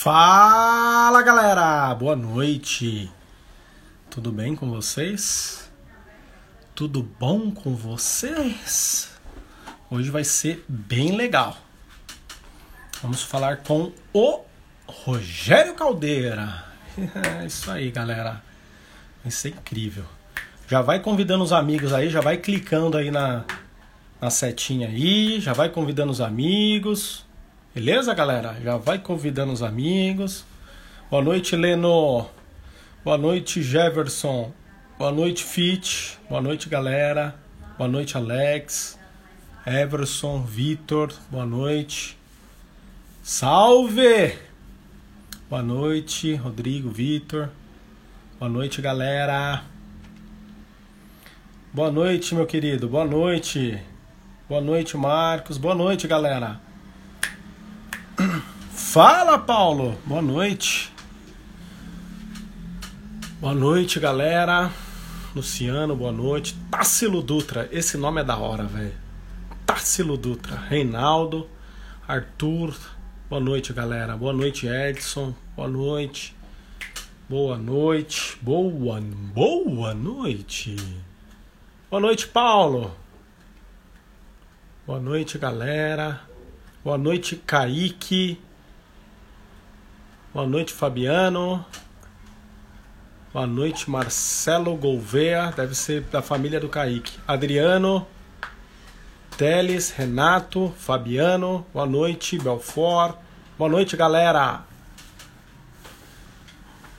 Fala galera, boa noite. Tudo bem com vocês? Tudo bom com vocês? Hoje vai ser bem legal. Vamos falar com o Rogério Caldeira. É isso aí, galera. Vai ser incrível. Já vai convidando os amigos aí, já vai clicando aí na, na setinha aí, já vai convidando os amigos. Beleza, galera? Já vai convidando os amigos. Boa noite, Leno. Boa noite, Jefferson. Boa noite, Fit. Boa noite, galera. Boa noite, Alex. Everson, Vitor. Boa noite. Salve! Boa noite, Rodrigo, Vitor. Boa noite, galera. Boa noite, meu querido. Boa noite. Boa noite, Marcos. Boa noite, galera. Fala, Paulo. Boa noite. Boa noite, galera. Luciano, boa noite. Tássilo Dutra, esse nome é da hora, velho. Tássilo Dutra. Reinaldo, Arthur. Boa noite, galera. Boa noite, Edson. Boa noite. Boa noite. Boa, boa noite. Boa noite, Paulo. Boa noite, galera. Boa noite, Kaique. Boa noite, Fabiano. Boa noite, Marcelo Gouveia. Deve ser da família do Kaique. Adriano. Teles, Renato, Fabiano. Boa noite, Belfort. Boa noite, galera.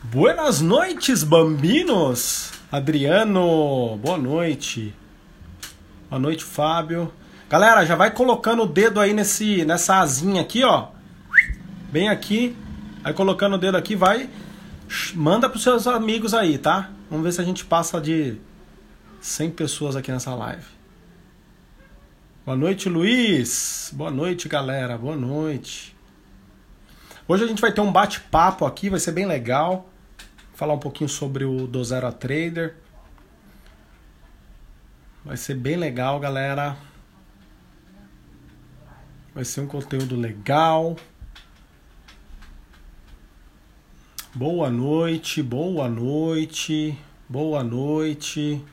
Buenas noites, bambinos. Adriano, boa noite. Boa noite, Fábio. Galera, já vai colocando o dedo aí nesse, nessa asinha aqui, ó. Bem aqui. Aí colocando o dedo aqui, vai. Manda pros seus amigos aí, tá? Vamos ver se a gente passa de 100 pessoas aqui nessa live. Boa noite, Luiz. Boa noite, galera. Boa noite. Hoje a gente vai ter um bate-papo aqui, vai ser bem legal. Falar um pouquinho sobre o Do Zero a Trader. Vai ser bem legal, galera. Vai ser um conteúdo legal. Boa noite, boa noite, boa noite.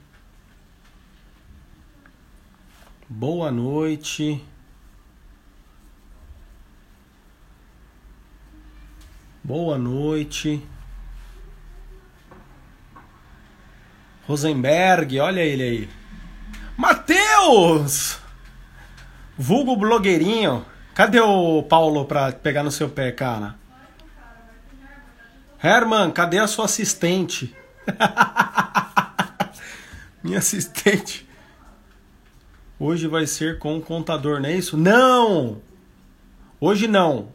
Boa noite. Boa noite. Rosenberg, olha ele aí. Matheus! Vulgo blogueirinho. Cadê o Paulo pra pegar no seu pé, cara? Herman, cadê a sua assistente? Minha assistente. Hoje vai ser com o contador, não é isso? Não! Hoje não.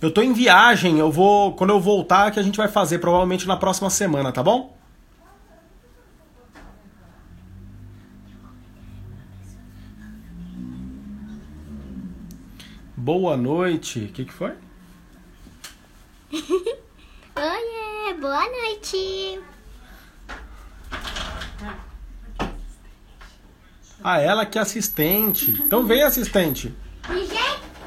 Eu tô em viagem, eu vou. Quando eu voltar, que a gente vai fazer, provavelmente na próxima semana, tá bom? Boa noite. O que, que foi? Oiê, boa noite. Ah, ela que é assistente. Então vem, assistente.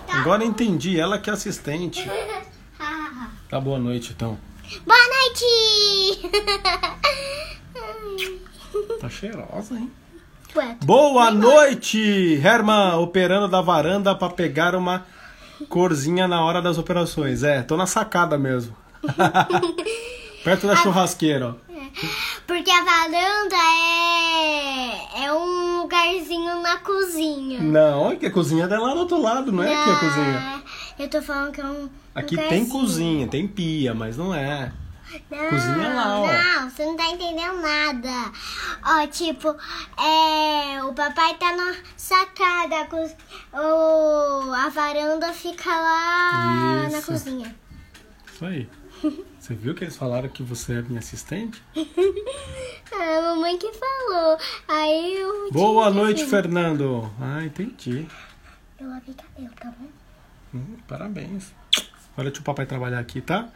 Agora entendi, ela que é assistente. Tá boa noite, então. Boa noite. Tá cheirosa, hein? Ué, Boa noite, Herman, operando da varanda pra pegar uma corzinha na hora das operações. É, tô na sacada mesmo. Perto da churrasqueira, ó. Porque a varanda é, é um lugarzinho na cozinha. Não, é que a cozinha é lá do outro lado, não é aqui a cozinha. Eu tô falando que é um. Aqui tem lugarzinho. cozinha, tem pia, mas não é. Não, Cozinha lá, ó. Não, você não tá entendendo nada. Ó, tipo, é, o papai tá na sacada, o, a varanda fica lá na Isso. cozinha. Isso aí. Você viu que eles falaram que você é minha assistente? A mamãe que falou. Aí eu. Boa noite, Fernando. Ah, entendi. Eu lavei cabelo, tá bom? Hum, parabéns. Olha, deixa o papai trabalhar aqui, tá?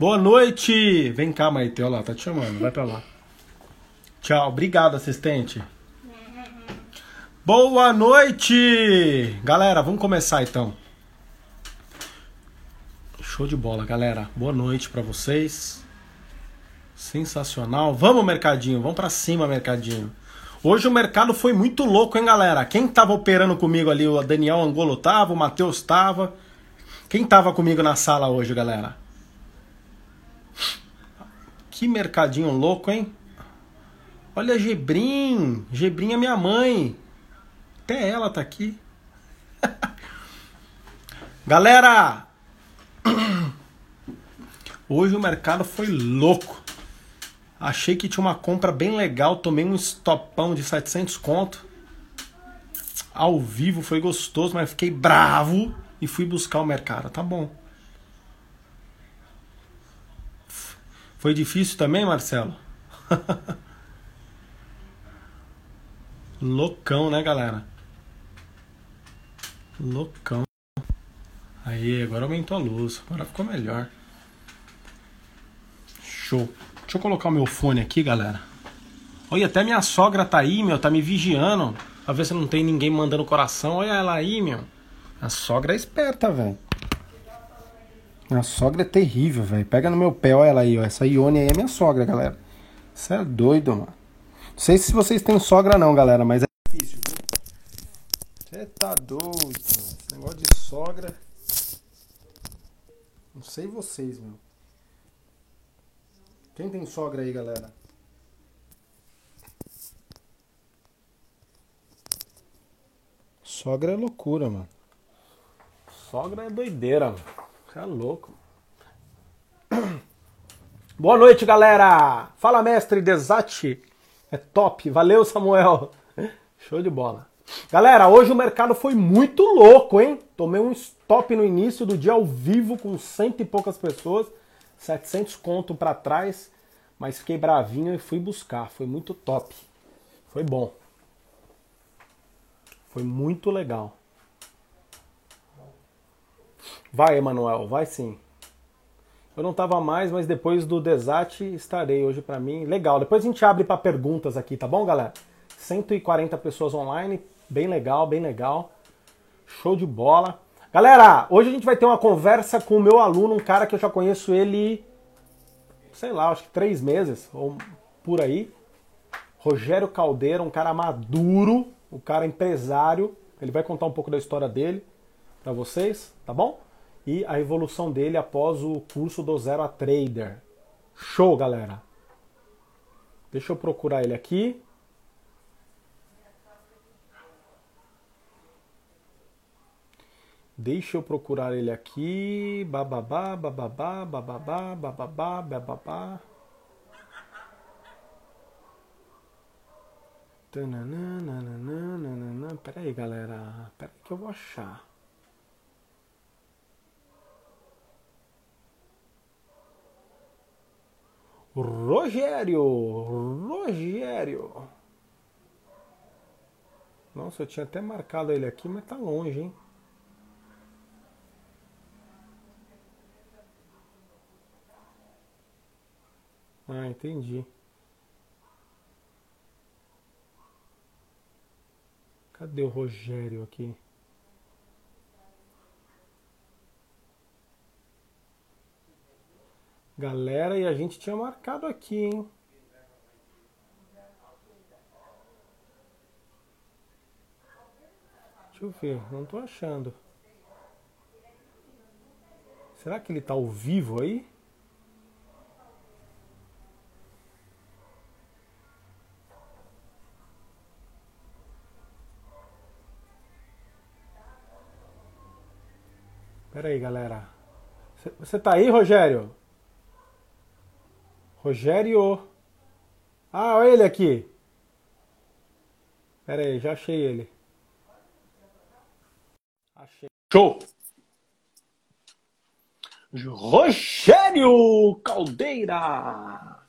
Boa noite! Vem cá, Maite, olha lá, tá te chamando, vai pra lá. Tchau, obrigado, assistente. Boa noite! Galera, vamos começar então. Show de bola, galera. Boa noite para vocês. Sensacional. Vamos, mercadinho. Vamos para cima, mercadinho. Hoje o mercado foi muito louco, hein, galera? Quem tava operando comigo ali? O Daniel Angolo tava, o Matheus tava. Quem tava comigo na sala hoje, galera? Que mercadinho louco, hein? Olha Gebrim. Gebrim é minha mãe. Até ela tá aqui. Galera, hoje o mercado foi louco. Achei que tinha uma compra bem legal, tomei um estopão de 700 conto. Ao vivo foi gostoso, mas fiquei bravo e fui buscar o mercado. Tá bom. Foi difícil também, Marcelo? Loucão, né, galera? Loucão. Aí, agora aumentou a luz. Agora ficou melhor. Show. Deixa eu colocar o meu fone aqui, galera. Olha, até minha sogra tá aí, meu. Tá me vigiando. Pra ver se não tem ninguém mandando coração. Olha ela aí, meu. A sogra é esperta, velho. Minha sogra é terrível, velho. Pega no meu pé, olha ela aí, ó. Essa Ione aí é minha sogra, galera. Você é doido, mano. Não sei se vocês têm sogra não, galera, mas é difícil, viu? Você tá doido. Esse negócio de sogra. Não sei vocês, meu. Quem tem sogra aí, galera? Sogra é loucura, mano. Sogra é doideira, mano. É louco. Boa noite, galera! Fala, mestre Desate. É top. Valeu, Samuel. Show de bola. Galera, hoje o mercado foi muito louco, hein? Tomei um stop no início do dia ao vivo com cento e poucas pessoas, 700 conto para trás, mas fiquei bravinho e fui buscar. Foi muito top. Foi bom. Foi muito legal. Vai, Emanuel, vai sim. Eu não tava mais, mas depois do Desate estarei hoje para mim. Legal. Depois a gente abre para perguntas aqui, tá bom, galera? 140 pessoas online, bem legal, bem legal. Show de bola. Galera, hoje a gente vai ter uma conversa com o meu aluno, um cara que eu já conheço ele, sei lá, acho que três meses, ou por aí. Rogério Caldeira, um cara maduro, um cara empresário. Ele vai contar um pouco da história dele para vocês, tá bom? E a evolução dele após o curso do Zero a Trader. Show, galera! Deixa eu procurar ele aqui. Deixa eu procurar ele aqui. Bababá, bababá, bababá, bababá, bababá. Pera aí, galera. Pera aí que eu vou achar. Rogério! Rogério! Nossa, eu tinha até marcado ele aqui, mas tá longe, hein? Ah, entendi. Cadê o Rogério aqui? Galera, e a gente tinha marcado aqui, hein? Deixa eu ver, não tô achando. Será que ele tá ao vivo aí? Pera aí, galera. Você tá aí, Rogério? Rogério. Ah, olha ele aqui. Pera aí, já achei ele. Achei. Show! Rogério Caldeira!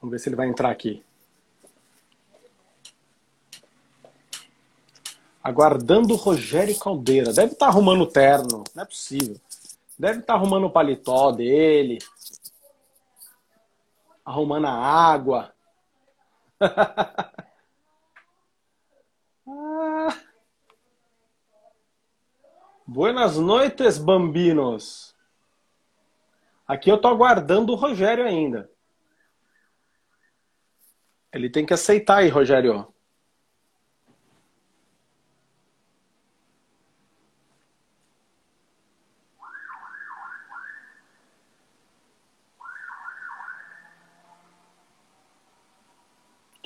Vamos ver se ele vai entrar aqui. Aguardando o Rogério Caldeira. Deve estar tá arrumando o terno, não é possível. Deve estar tá arrumando o paletó dele arrumando a água. Buenas noites, bambinos. Aqui eu tô aguardando o Rogério ainda. Ele tem que aceitar aí, Rogério.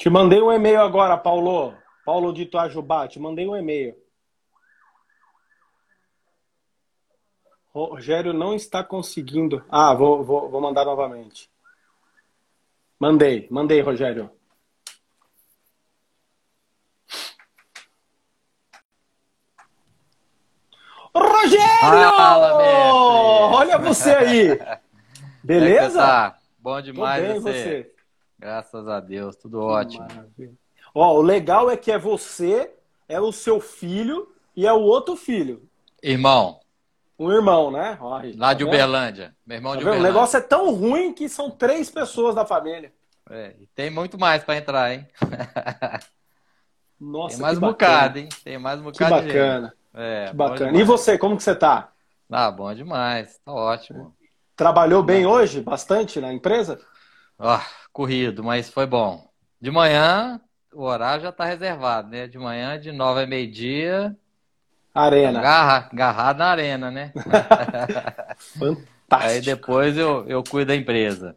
Te mandei um e-mail agora, Paulo. Paulo de Itajubá, te mandei um e-mail. Rogério não está conseguindo. Ah, vou, vou, vou mandar novamente. Mandei, mandei, Rogério. Rogério! Fala, Olha você aí! É Beleza? Tá? Bom demais bem, você. você. Graças a Deus, tudo ótimo. Ó, o legal é que é você, é o seu filho e é o outro filho. Irmão. Um irmão, né? Ó, Lá tá de Uberlândia. Meu irmão tá de Uberlândia. O negócio é tão ruim que são três pessoas da família. É, e tem muito mais para entrar, hein? Nossa, Tem mais um bocado, hein? Tem mais um bocado Que bacana. É, que bacana. E você, como que você tá? Ah, bom demais. Tá ótimo. Trabalhou bem hoje? Bastante na empresa? Ah, corrido, mas foi bom. De manhã, o horário já está reservado, né? De manhã, de nove a meio-dia. Arena. Agarra, agarrado na arena, né? Fantástico. Aí depois eu, eu cuido da empresa.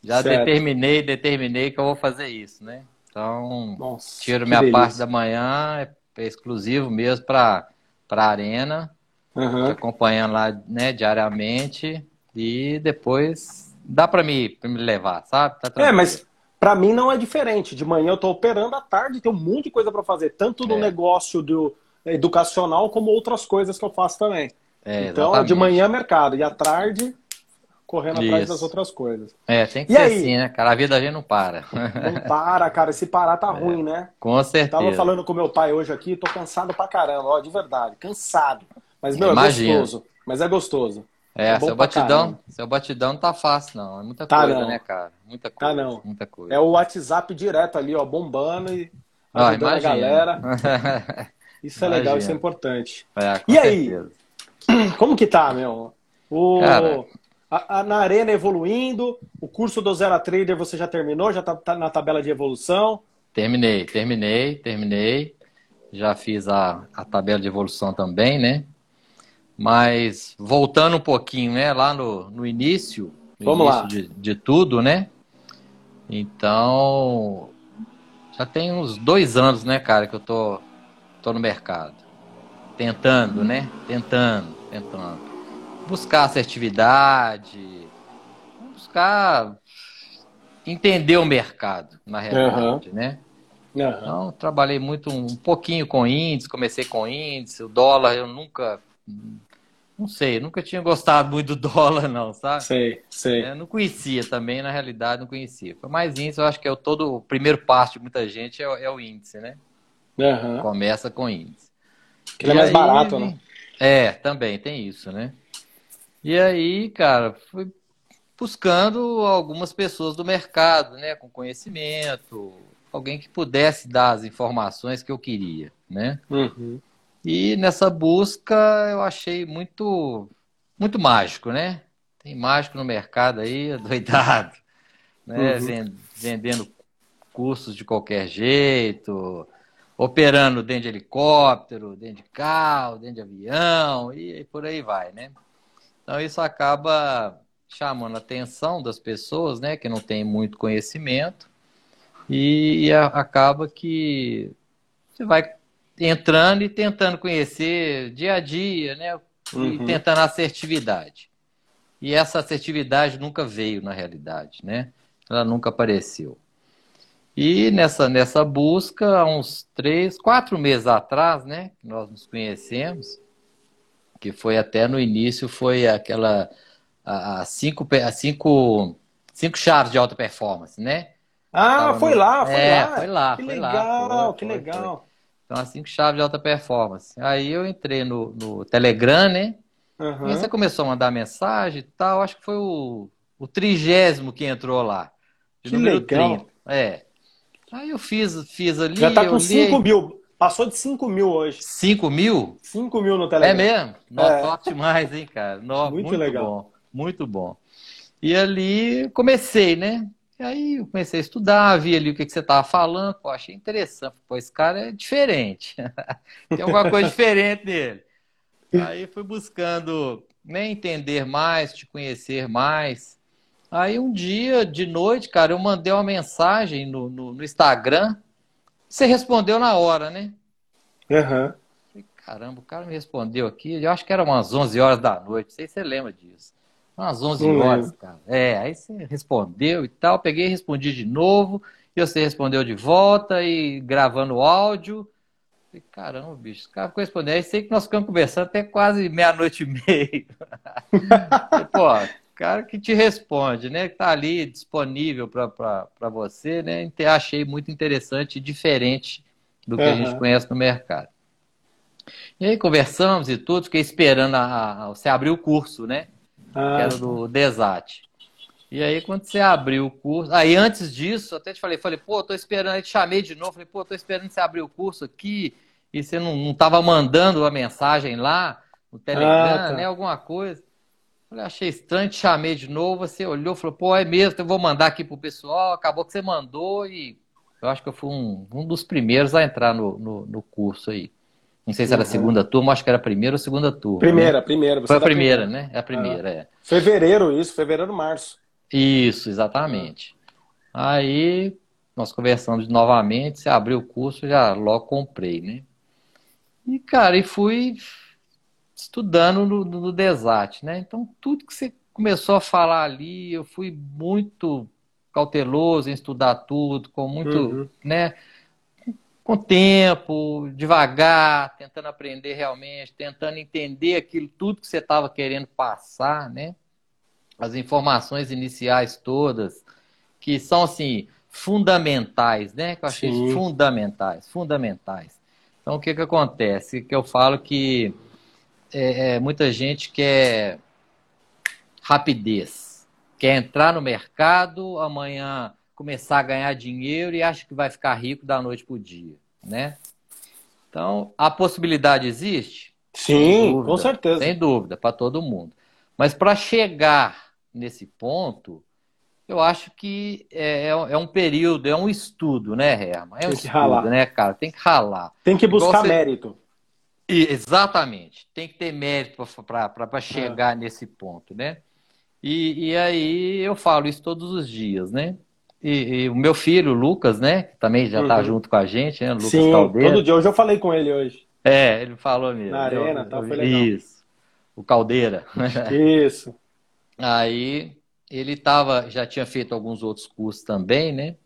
Já certo. determinei, determinei que eu vou fazer isso, né? Então, Nossa, tiro minha delícia. parte da manhã, é exclusivo mesmo para para a arena, uhum. acompanhando lá né, diariamente e depois dá para me, me levar, sabe? Tá é, mas para mim não é diferente. De manhã eu estou operando, à tarde tem um monte de coisa para fazer, tanto no é. negócio do educacional como outras coisas que eu faço também. É, então, de manhã é mercado e à tarde correndo Isso. atrás das outras coisas. É, tem que e ser aí? assim, né, cara? A vida a gente não para. Não para, cara. Se parar tá é, ruim, né? Com certeza. Tava falando com meu pai hoje aqui, tô cansado pra caramba, ó, de verdade. Cansado. Mas, meu, Imagina. é gostoso. Mas é gostoso. É, é seu batidão, seu batidão não tá fácil, não. É muita tá coisa, não. né, cara? Muita tá coisa. Tá não. Muita coisa. É o WhatsApp direto ali, ó, bombando e ajudando ah, a galera. Isso é imagina. legal, isso é importante. É, e certeza. aí? Como que tá, meu? O... Cara, a, a, na Arena evoluindo, o curso do Zero Trader você já terminou? Já está tá na tabela de evolução? Terminei, terminei, terminei. Já fiz a, a tabela de evolução também, né? Mas voltando um pouquinho, né? Lá no, no início, no Vamos início lá. De, de tudo, né? Então, já tem uns dois anos, né, cara, que eu tô, tô no mercado. Tentando, né? Tentando, tentando buscar assertividade, buscar entender o mercado, na realidade, uhum. né? Uhum. Então, trabalhei muito, um pouquinho com índice, comecei com índice, o dólar eu nunca, não sei, nunca tinha gostado muito do dólar não, sabe? Sei, sei. Eu não conhecia também, na realidade, não conhecia. Foi mais índice, eu acho que é o todo, o primeiro passo de muita gente é, é o índice, né? Uhum. Começa com índice. Que é mais aí, barato, né? É, também tem isso, né? E aí, cara, fui buscando algumas pessoas do mercado, né, com conhecimento, alguém que pudesse dar as informações que eu queria, né? Uhum. E nessa busca eu achei muito, muito mágico, né? Tem mágico no mercado aí, doidado, né? Uhum. Vendendo cursos de qualquer jeito, operando dentro de helicóptero, dentro de carro, dentro de avião e por aí vai, né? Então isso acaba chamando a atenção das pessoas, né, que não tem muito conhecimento e, e a, acaba que você vai entrando e tentando conhecer dia a dia, né, uhum. e tentando assertividade. E essa assertividade nunca veio na realidade, né? Ela nunca apareceu. E nessa, nessa busca, há uns três, quatro meses atrás, né, que nós nos conhecemos, que foi até no início, foi aquela a, a cinco, a cinco, cinco chaves de alta performance, né? Ah, foi, no... lá, foi é, lá, foi lá. Que foi legal, lá, foi, que foi, legal. Foi. Então, as cinco chaves de alta performance. Aí eu entrei no, no Telegram, né? Uhum. E você começou a mandar mensagem e tal. Acho que foi o, o trigésimo que entrou lá. De que número legal. 30. É. Aí eu fiz, fiz ali. Já tá com 5 mil. Passou de 5 mil hoje. 5 mil? 5 mil no Telegram. É mesmo? Nossa, é. demais, hein, cara? Nossa, muito, muito, legal. Bom. Muito bom. E ali comecei, né? E aí eu comecei a estudar, vi ali o que, que você estava falando, pô, achei interessante. Pô, esse cara é diferente. Tem alguma coisa diferente nele. Aí fui buscando né, entender mais, te conhecer mais. Aí um dia, de noite, cara, eu mandei uma mensagem no, no, no Instagram. Você respondeu na hora, né? Aham. Uhum. Caramba, o cara me respondeu aqui. Eu acho que era umas 11 horas da noite. Não sei se você lembra disso. Umas 11 Não horas, lembro. cara. É, aí você respondeu e tal. Peguei e respondi de novo. E você respondeu de volta e gravando o áudio. Falei, caramba, bicho, o cara ficou respondendo. Aí sei que nós ficamos conversando até quase meia-noite e meia. Pô, cara que te responde, né? Que tá ali disponível para você, né? Achei muito interessante e diferente do que uhum. a gente conhece no mercado. E aí conversamos e tudo, fiquei esperando a, a você abrir o curso, né? Ah. Que era do Desat. E aí, quando você abriu o curso. Aí, antes disso, até te falei, falei, pô, tô esperando, aí te chamei de novo, falei, pô, tô esperando você abrir o curso aqui, e você não, não tava mandando a mensagem lá no Telegram, ah, tá. né? Alguma coisa. Falei, achei estranho, te chamei de novo, você olhou, falou, pô, é mesmo, eu vou mandar aqui pro pessoal, acabou que você mandou e eu acho que eu fui um, um dos primeiros a entrar no, no, no curso aí. Não sei se era a uhum. segunda turma, acho que era a primeira ou segunda turma. Primeira, né? primeira. Foi a primeira, primeira, né? É a primeira, ah. é. Fevereiro, isso, fevereiro, março. Isso, exatamente. Aí nós conversamos novamente, você abriu o curso, já logo comprei, né? E, cara, e fui estudando no, no Desat, né? Então, tudo que você começou a falar ali, eu fui muito cauteloso em estudar tudo, com muito, uhum. né? Com tempo, devagar, tentando aprender realmente, tentando entender aquilo tudo que você estava querendo passar, né? as informações iniciais todas, que são assim fundamentais, né? Que eu achei Sim. fundamentais, fundamentais. Então o que que acontece? Que eu falo que é, é, muita gente quer rapidez, quer entrar no mercado, amanhã começar a ganhar dinheiro e acha que vai ficar rico da noite para o dia, né? Então a possibilidade existe? Sim, dúvida, com certeza. Sem dúvida, para todo mundo. Mas para chegar nesse ponto, eu acho que é, é, é, um período, é um estudo, né, Herman? É um Tem que estudo, ralar. né, cara? Tem que ralar. Tem que buscar você... mérito. E, exatamente. Tem que ter mérito para chegar é. nesse ponto, né? E, e, aí eu falo isso todos os dias, né? E, e o meu filho, Lucas, né? Que também já está uhum. junto com a gente, né? Lucas Sim, Caldeira. todo dia. Hoje eu falei com ele hoje. É, ele falou mesmo. Na arena, eu, tá, foi legal. Isso. O Caldeira. Isso. Aí ele tava, já tinha feito alguns outros cursos também, né?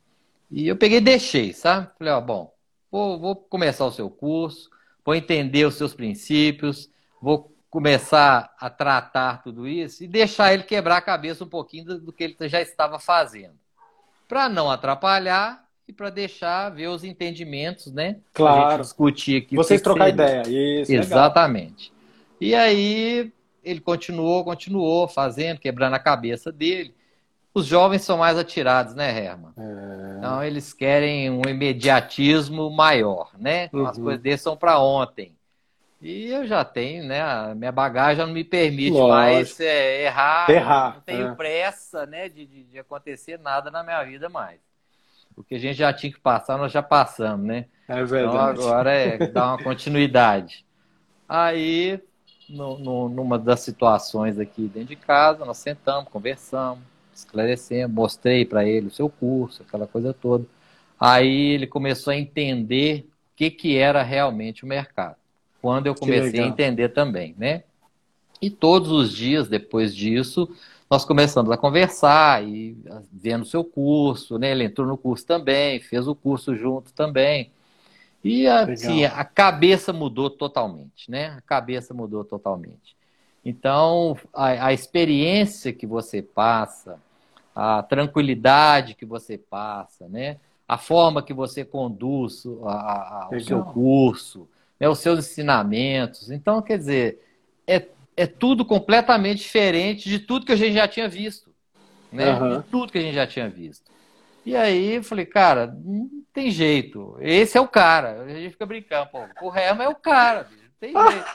E eu peguei e deixei, sabe? Falei, ó, bom, vou, vou começar o seu curso, vou entender os seus princípios, vou começar a tratar tudo isso e deixar ele quebrar a cabeça um pouquinho do, do que ele já estava fazendo. Para não atrapalhar e para deixar ver os entendimentos, né? Claro. discutir aqui. Vocês trocar ideia. Isso, Exatamente. Legal. E aí ele continuou, continuou fazendo, quebrando a cabeça dele. Os jovens são mais atirados, né, Herman? É... Então eles querem um imediatismo maior, né? Então, uhum. As coisas deles são para ontem. E eu já tenho, né? A minha bagagem já não me permite Lógico. mais é, errar. Errar. Não tenho é. pressa, né, de, de, de, acontecer nada na minha vida mais. O que a gente já tinha que passar, nós já passamos, né? É verdade. Então agora é dar uma continuidade. Aí no, no, numa das situações aqui dentro de casa, nós sentamos, conversamos, esclarecemos, mostrei para ele o seu curso, aquela coisa toda. Aí ele começou a entender o que, que era realmente o mercado. Quando eu comecei a entender também, né? E todos os dias depois disso, nós começamos a conversar e vendo o seu curso, né? Ele entrou no curso também, fez o curso junto também. E assim, a cabeça mudou totalmente, né? A cabeça mudou totalmente. Então, a, a, experiência que você passa, a tranquilidade que você passa, né? A forma que você conduz a, a, o seu curso, né? os seus ensinamentos. Então, quer dizer, é, é tudo completamente diferente de tudo que a gente já tinha visto. Né? Uhum. De tudo que a gente já tinha visto. E aí eu falei, cara, não tem jeito. Esse é o cara. A gente fica brincando, pô. O Herman é o cara, Tem jeito.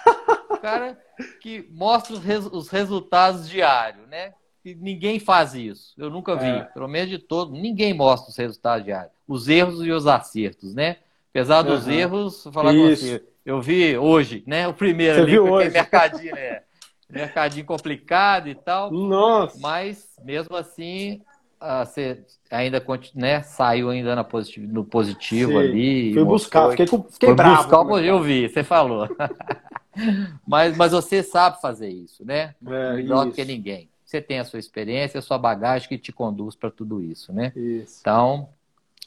o cara que mostra os, res, os resultados diários, né? E ninguém faz isso. Eu nunca vi, é. pelo menos de todo, ninguém mostra os resultados diários. Os erros e os acertos, né? Apesar dos uhum. erros, vou falar isso. com você. Eu vi hoje, né? O primeiro você ali, viu hoje. mercadinho, né? mercadinho complicado e tal. Nossa. Mas mesmo assim, ah, você ainda né, saiu ainda na positivo, no positivo Sim. ali. Fui buscar, fiquei, fiquei bravo. Buscar, eu vi, você falou. mas, mas você sabe fazer isso, né? É, Melhor do que ninguém. Você tem a sua experiência, a sua bagagem que te conduz para tudo isso, né? Isso. Então,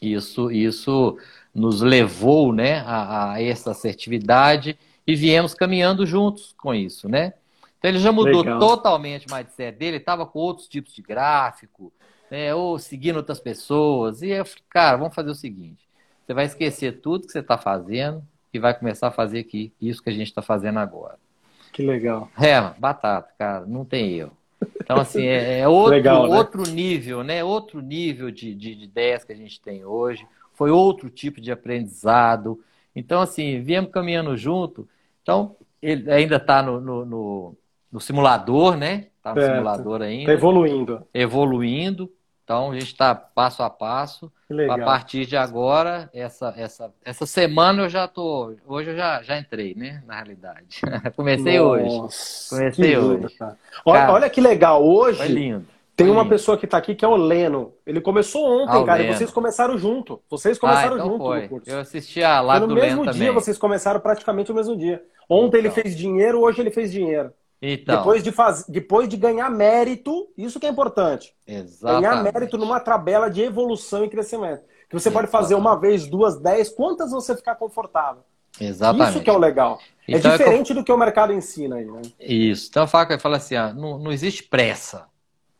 isso, isso nos levou né, a, a essa assertividade e viemos caminhando juntos com isso, né? Então ele já mudou Legal. totalmente o mindset dele, estava com outros tipos de gráfico, né, ou seguindo outras pessoas. E eu falei, cara, vamos fazer o seguinte: você vai esquecer tudo que você está fazendo e vai começar a fazer aqui isso que a gente está fazendo agora. Que legal. É, batata, cara, não tem erro. Então, assim, é, é outro, legal, né? outro nível, né? Outro nível de, de, de ideias que a gente tem hoje. Foi outro tipo de aprendizado. Então, assim, viemos caminhando junto. Então, ele ainda está no, no, no no simulador, né? Está no certo. simulador ainda. Está evoluindo. Evoluindo. Então a gente está passo a passo. A partir de agora, essa, essa, essa semana eu já tô. Hoje eu já, já entrei, né? Na realidade. Comecei Nossa, hoje. Comecei hoje. Lindo, olha, cara, olha que legal. Hoje. Lindo. Tem uma pessoa que está aqui que é o Leno. Ele começou ontem, ah, cara, e vocês começaram junto. Vocês começaram ah, então junto foi. no curso. Eu assisti a live do Leno também. No mesmo dia, vocês começaram praticamente no mesmo dia. Ontem então. ele fez dinheiro, hoje ele fez dinheiro. Então. Depois, de faz... Depois de ganhar mérito, isso que é importante. Exatamente. Ganhar mérito numa tabela de evolução e crescimento. Que você pode fazer uma vez, duas, dez, quantas você ficar confortável. Exatamente. Isso que é o legal. É então, é diferente é do que o mercado ensina aí, né? Isso. Então, Faca fala assim: ah, não, não existe pressa.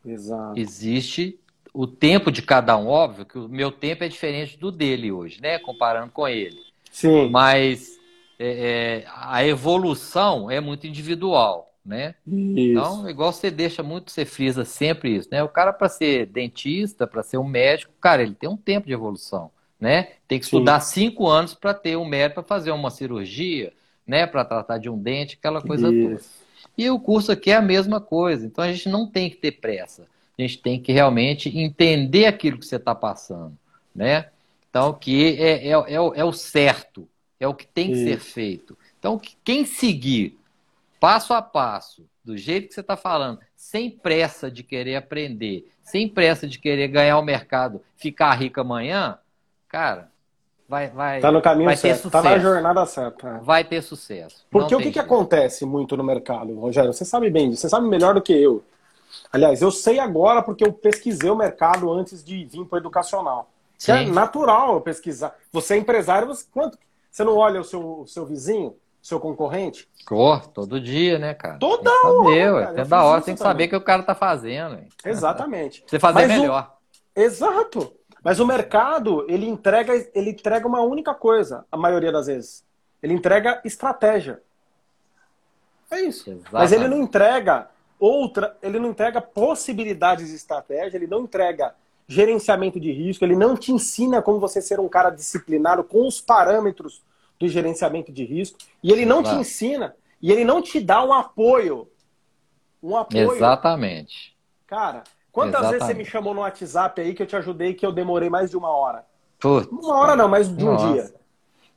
Exato. Existe o tempo de cada um. Óbvio que o meu tempo é diferente do dele hoje, né? Comparando com ele. Sim. Mas é, é, a evolução é muito individual né? Isso. Então, igual você deixa muito, você frisa sempre isso, né? O cara para ser dentista, para ser um médico, cara, ele tem um tempo de evolução, né? Tem que estudar Sim. cinco anos para ter um médico para fazer uma cirurgia, né? Para tratar de um dente, aquela coisa isso. toda. E o curso aqui é a mesma coisa. Então a gente não tem que ter pressa. A gente tem que realmente entender aquilo que você está passando, né? Então, que é, é, é, é, o certo, é o que tem que isso. ser feito. Então, quem seguir passo a passo, do jeito que você está falando, sem pressa de querer aprender, sem pressa de querer ganhar o mercado, ficar rico amanhã, cara, vai vai tá no caminho vai certo, tá na jornada certa. Vai ter sucesso. Porque o que, que acontece muito no mercado, Rogério? Você sabe bem você sabe melhor do que eu. Aliás, eu sei agora porque eu pesquisei o mercado antes de vir para o educacional. É natural eu pesquisar. Você é empresário, você, quanto, você não olha o seu, o seu vizinho? Seu concorrente? Cor, todo dia, né, cara? Toda hora. Saber, cara, da hora, tem que saber o que o cara tá fazendo. Exatamente. Você fazer Mas melhor. O... Exato. Mas o mercado, ele entrega, ele entrega uma única coisa, a maioria das vezes. Ele entrega estratégia. É isso. Exatamente. Mas ele não entrega outra, ele não entrega possibilidades de estratégia, ele não entrega gerenciamento de risco, ele não te ensina como você ser um cara disciplinado com os parâmetros do gerenciamento de risco. E ele não te ensina, e ele não te dá um apoio. Um apoio. Exatamente. Cara, quantas Exatamente. vezes você me chamou no WhatsApp aí que eu te ajudei que eu demorei mais de uma hora? Putz, uma hora não, mais de um nossa. dia.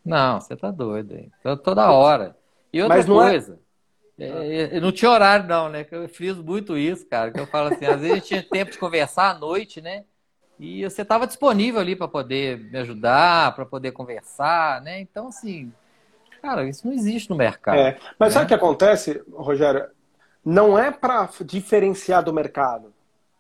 Não, você tá doido aí. Toda hora. E outra Mas não é- coisa. É... É, não tinha horário, não, né? Eu friso muito isso, cara. Que eu falo assim, às vezes a gente tinha tempo de conversar à noite, né? E você estava disponível ali para poder me ajudar, para poder conversar, né? Então, assim, cara, isso não existe no mercado. É, mas né? sabe o que acontece, Rogério? Não é para diferenciar do mercado.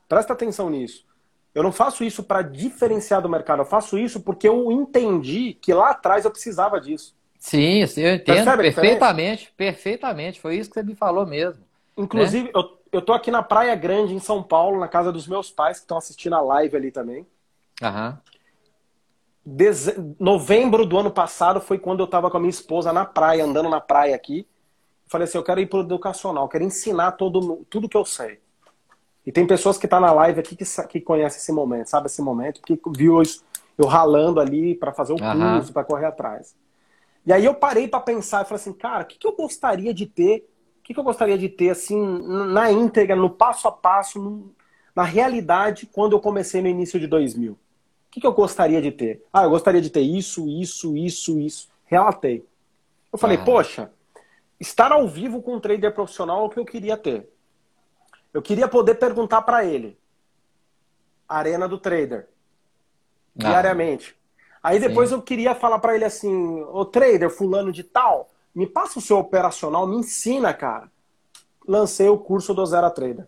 Presta atenção nisso. Eu não faço isso para diferenciar do mercado. Eu faço isso porque eu entendi que lá atrás eu precisava disso. Sim, eu entendo perfeitamente, perfeitamente. Foi isso que você me falou mesmo. Inclusive, né? eu, eu tô aqui na Praia Grande, em São Paulo, na casa dos meus pais, que estão assistindo a live ali também. Aham. Deze... Novembro do ano passado foi quando eu tava com a minha esposa na praia, andando na praia aqui. Falei assim, eu quero ir pro educacional, quero ensinar todo, tudo que eu sei. E tem pessoas que tá na live aqui que, que conhecem esse momento, sabe esse momento, porque viu eu, eu ralando ali para fazer o curso, para correr atrás. E aí eu parei para pensar e falei assim, cara, o que, que eu gostaria de ter? O que, que eu gostaria de ter, assim, na íntegra, no passo a passo, no, na realidade, quando eu comecei no início de 2000? O que, que eu gostaria de ter? Ah, eu gostaria de ter isso, isso, isso, isso. Relatei. Eu falei, ah. poxa, estar ao vivo com um trader profissional é o que eu queria ter. Eu queria poder perguntar para ele, arena do trader, ah. diariamente. Aí depois Sim. eu queria falar para ele assim, ô trader, fulano de tal, me passa o seu operacional, me ensina, cara. Lancei o curso do Zero Trader.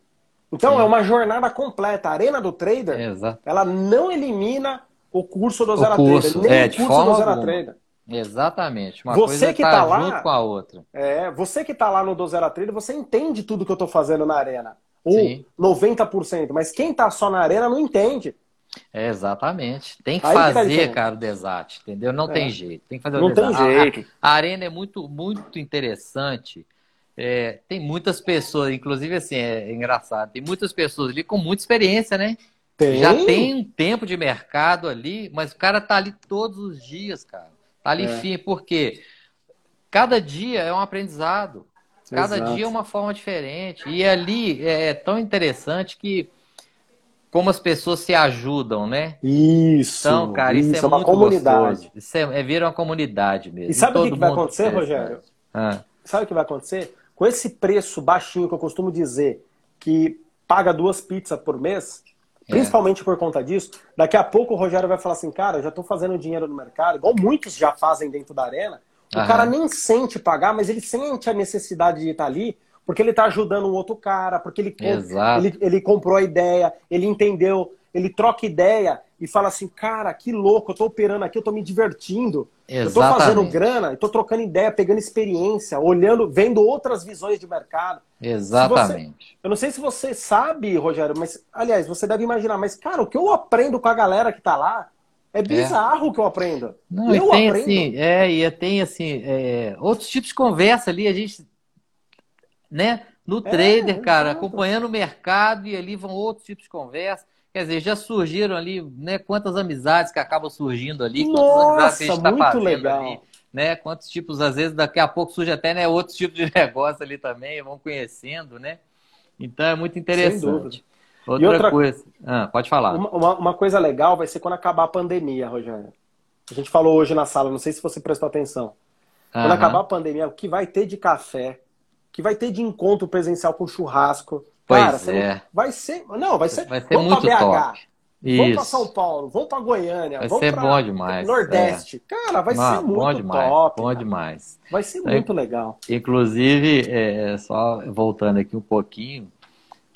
Então Sim. é uma jornada completa. A Arena do Trader, Exato. ela não elimina o curso do Zero curso, Trader, nem é, o curso do Zero Trader. Exatamente. Uma você coisa que tá, tá lá, junto com a outra. É, você que tá lá no do Zero Trader, você entende tudo que eu tô fazendo na Arena. Ou Sim. 90%. Mas quem tá só na Arena não entende. É, exatamente. Tem que Aí fazer, cara, o desate, entendeu? Não é. tem jeito. Tem que fazer Não tem jeito. A, a, arena é muito, muito interessante. É, tem muitas pessoas, inclusive assim, é engraçado, tem muitas pessoas ali com muita experiência, né? Tem. Já tem um tempo de mercado ali, mas o cara tá ali todos os dias, cara. Tá ali é. firme, porque cada dia é um aprendizado. Cada Exato. dia é uma forma diferente. E ali é tão interessante que como as pessoas se ajudam, né? Isso. Então, cara, isso, isso é, é, uma comunidade. Gostoso. Isso é, é vira uma comunidade mesmo. E sabe o que, que vai acontecer, Rogério? Ah. Sabe o que vai acontecer? Com esse preço baixinho que eu costumo dizer, que paga duas pizzas por mês, é. principalmente por conta disso, daqui a pouco o Rogério vai falar assim, cara, eu já estou fazendo dinheiro no mercado, igual muitos já fazem dentro da arena. O Aham. cara nem sente pagar, mas ele sente a necessidade de estar ali porque ele está ajudando um outro cara, porque ele, ele, ele comprou a ideia, ele entendeu, ele troca ideia e fala assim, cara, que louco, eu estou operando aqui, eu estou me divertindo. Exatamente. Eu estou fazendo grana, estou trocando ideia, pegando experiência, olhando, vendo outras visões de mercado. Exatamente. Você, eu não sei se você sabe, Rogério, mas, aliás, você deve imaginar, mas, cara, o que eu aprendo com a galera que está lá é bizarro o é. que eu aprendo. Não, eu tem, aprendo. Assim, é, e tem, assim, é, outros tipos de conversa ali, a gente né? No é, trader, cara, acompanhando o mercado e ali vão outros tipos de conversa. Quer dizer, já surgiram ali, né? Quantas amizades que acabam surgindo ali, quantas Nossa, amizades que a gente está fazendo legal. ali, né? Quantos tipos, às vezes, daqui a pouco surge até né, outros tipos de negócio ali também, vão conhecendo, né? Então é muito interessante. Outra, e outra coisa. Ah, pode falar. Uma, uma, coisa legal vai ser quando acabar a pandemia, Rogério. A gente falou hoje na sala, não sei se você prestou atenção. Quando acabar a pandemia, o que vai ter de café, que vai ter de encontro presencial com churrasco. Pois Cara, é. vai ser. Não, vai ser. Vai ser vamos muito BH, top. Vamos para São Paulo, vamos para Goiânia, vai vamos ser bom demais. Nordeste. É. Cara, vai ser muito bom demais, top. Bom cara. demais. Vai ser é, muito legal. Inclusive, é, só voltando aqui um pouquinho,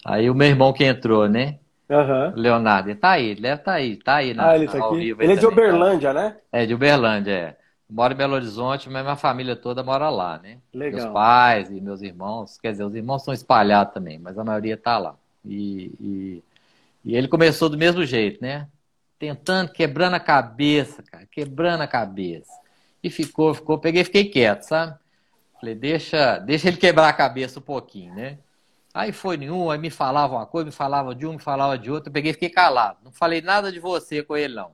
aí o meu irmão que entrou, né? Uhum. Leonardo, ele tá aí, ele deve tá aí, tá aí na, ah, ele tá aqui. Ele é de tá? Uberlândia, tá? né? É, de Uberlândia, é moro em Belo Horizonte, mas minha família toda mora lá, né? Legal. Meus pais e meus irmãos, quer dizer, os irmãos são espalhados também, mas a maioria tá lá. E, e, e ele começou do mesmo jeito, né? Tentando, quebrando a cabeça, cara, quebrando a cabeça. E ficou, ficou, peguei fiquei quieto, sabe? Falei, deixa, deixa ele quebrar a cabeça um pouquinho, né? Aí foi nenhum, aí me falava uma coisa, me falava de um, me falava de outro, eu peguei fiquei calado. Não falei nada de você com ele, não.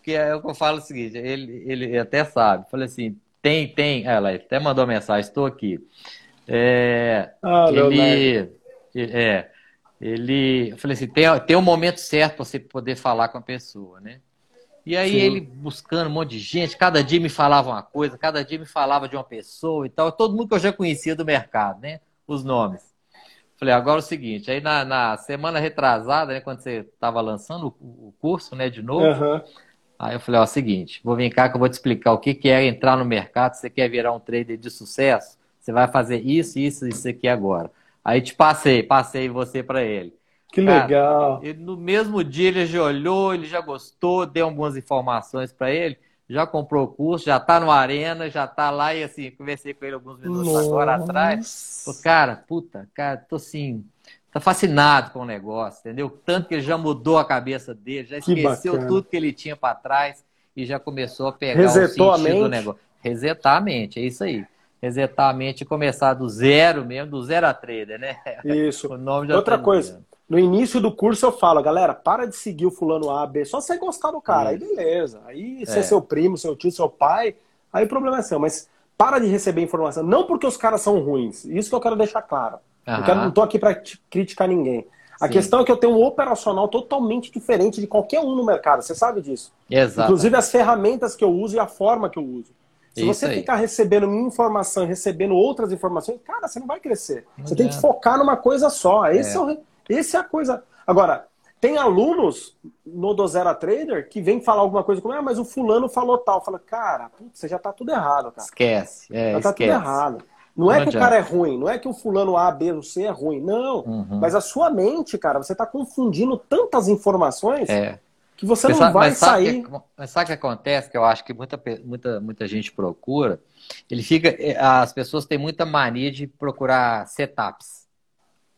Porque é o que eu falo o seguinte, ele, ele até sabe. Falei assim, tem, tem. Ela até mandou mensagem, estou aqui. É, ah, ele, é, ele, eu falei assim, tem, tem um momento certo para você poder falar com a pessoa, né? E aí Sim. ele buscando um monte de gente, cada dia me falava uma coisa, cada dia me falava de uma pessoa e tal, todo mundo que eu já conhecia do mercado, né? Os nomes. Falei, agora é o seguinte, aí na, na semana retrasada, né, quando você estava lançando o, o, curso, né, de novo, uhum. Aí eu falei, ó, seguinte, vou vir cá que eu vou te explicar o que, que é entrar no mercado, se você quer virar um trader de sucesso, você vai fazer isso, isso, isso aqui agora. Aí te passei, passei você para ele. Que Cara, legal. Ele, no mesmo dia ele já olhou, ele já gostou, deu algumas informações para ele, já comprou o curso, já está no Arena, já está lá e assim, conversei com ele alguns minutos Nossa. agora atrás. Falei, cara, puta, cara, tô assim, tá fascinado com o negócio, entendeu? Tanto que ele já mudou a cabeça dele, já esqueceu tudo que ele tinha para trás e já começou a pegar Resetou o sentido do negócio. Resetar a mente, é isso aí. Resetar a mente e começar do zero mesmo, do zero a trader, né? Isso. Outra tá coisa, no início do curso eu falo, galera, para de seguir o fulano A, B, só você gostar do cara, isso. aí beleza. Aí se é. é seu primo, seu tio, seu pai, aí o problema é seu. Mas para de receber informação. Não porque os caras são ruins. Isso que eu quero deixar claro. Eu quero, não estou aqui para criticar ninguém. A Sim. questão é que eu tenho um operacional totalmente diferente de qualquer um no mercado. Você sabe disso. Exato. Inclusive as ferramentas que eu uso e a forma que eu uso. Se Isso você aí. ficar recebendo minha informação, recebendo outras informações, cara, você não vai crescer. Não você tem que focar numa coisa só. Esse é, é o, esse é a coisa. Agora, tem alunos no Do Zero Trader que vem falar alguma coisa como, ah, mas o fulano falou tal. Fala, cara, putz, você já tá tudo errado, cara. Esquece. É, já tá esquece. tudo errado. Não, não é que adianta. o cara é ruim, não é que o fulano A, B ou C é ruim, não. Uhum. Mas a sua mente, cara, você tá confundindo tantas informações é. que você não vai sair. Que, mas sabe o que acontece? Que eu acho que muita, muita, muita gente procura. Ele fica. Eh, as pessoas têm muita mania de procurar setups.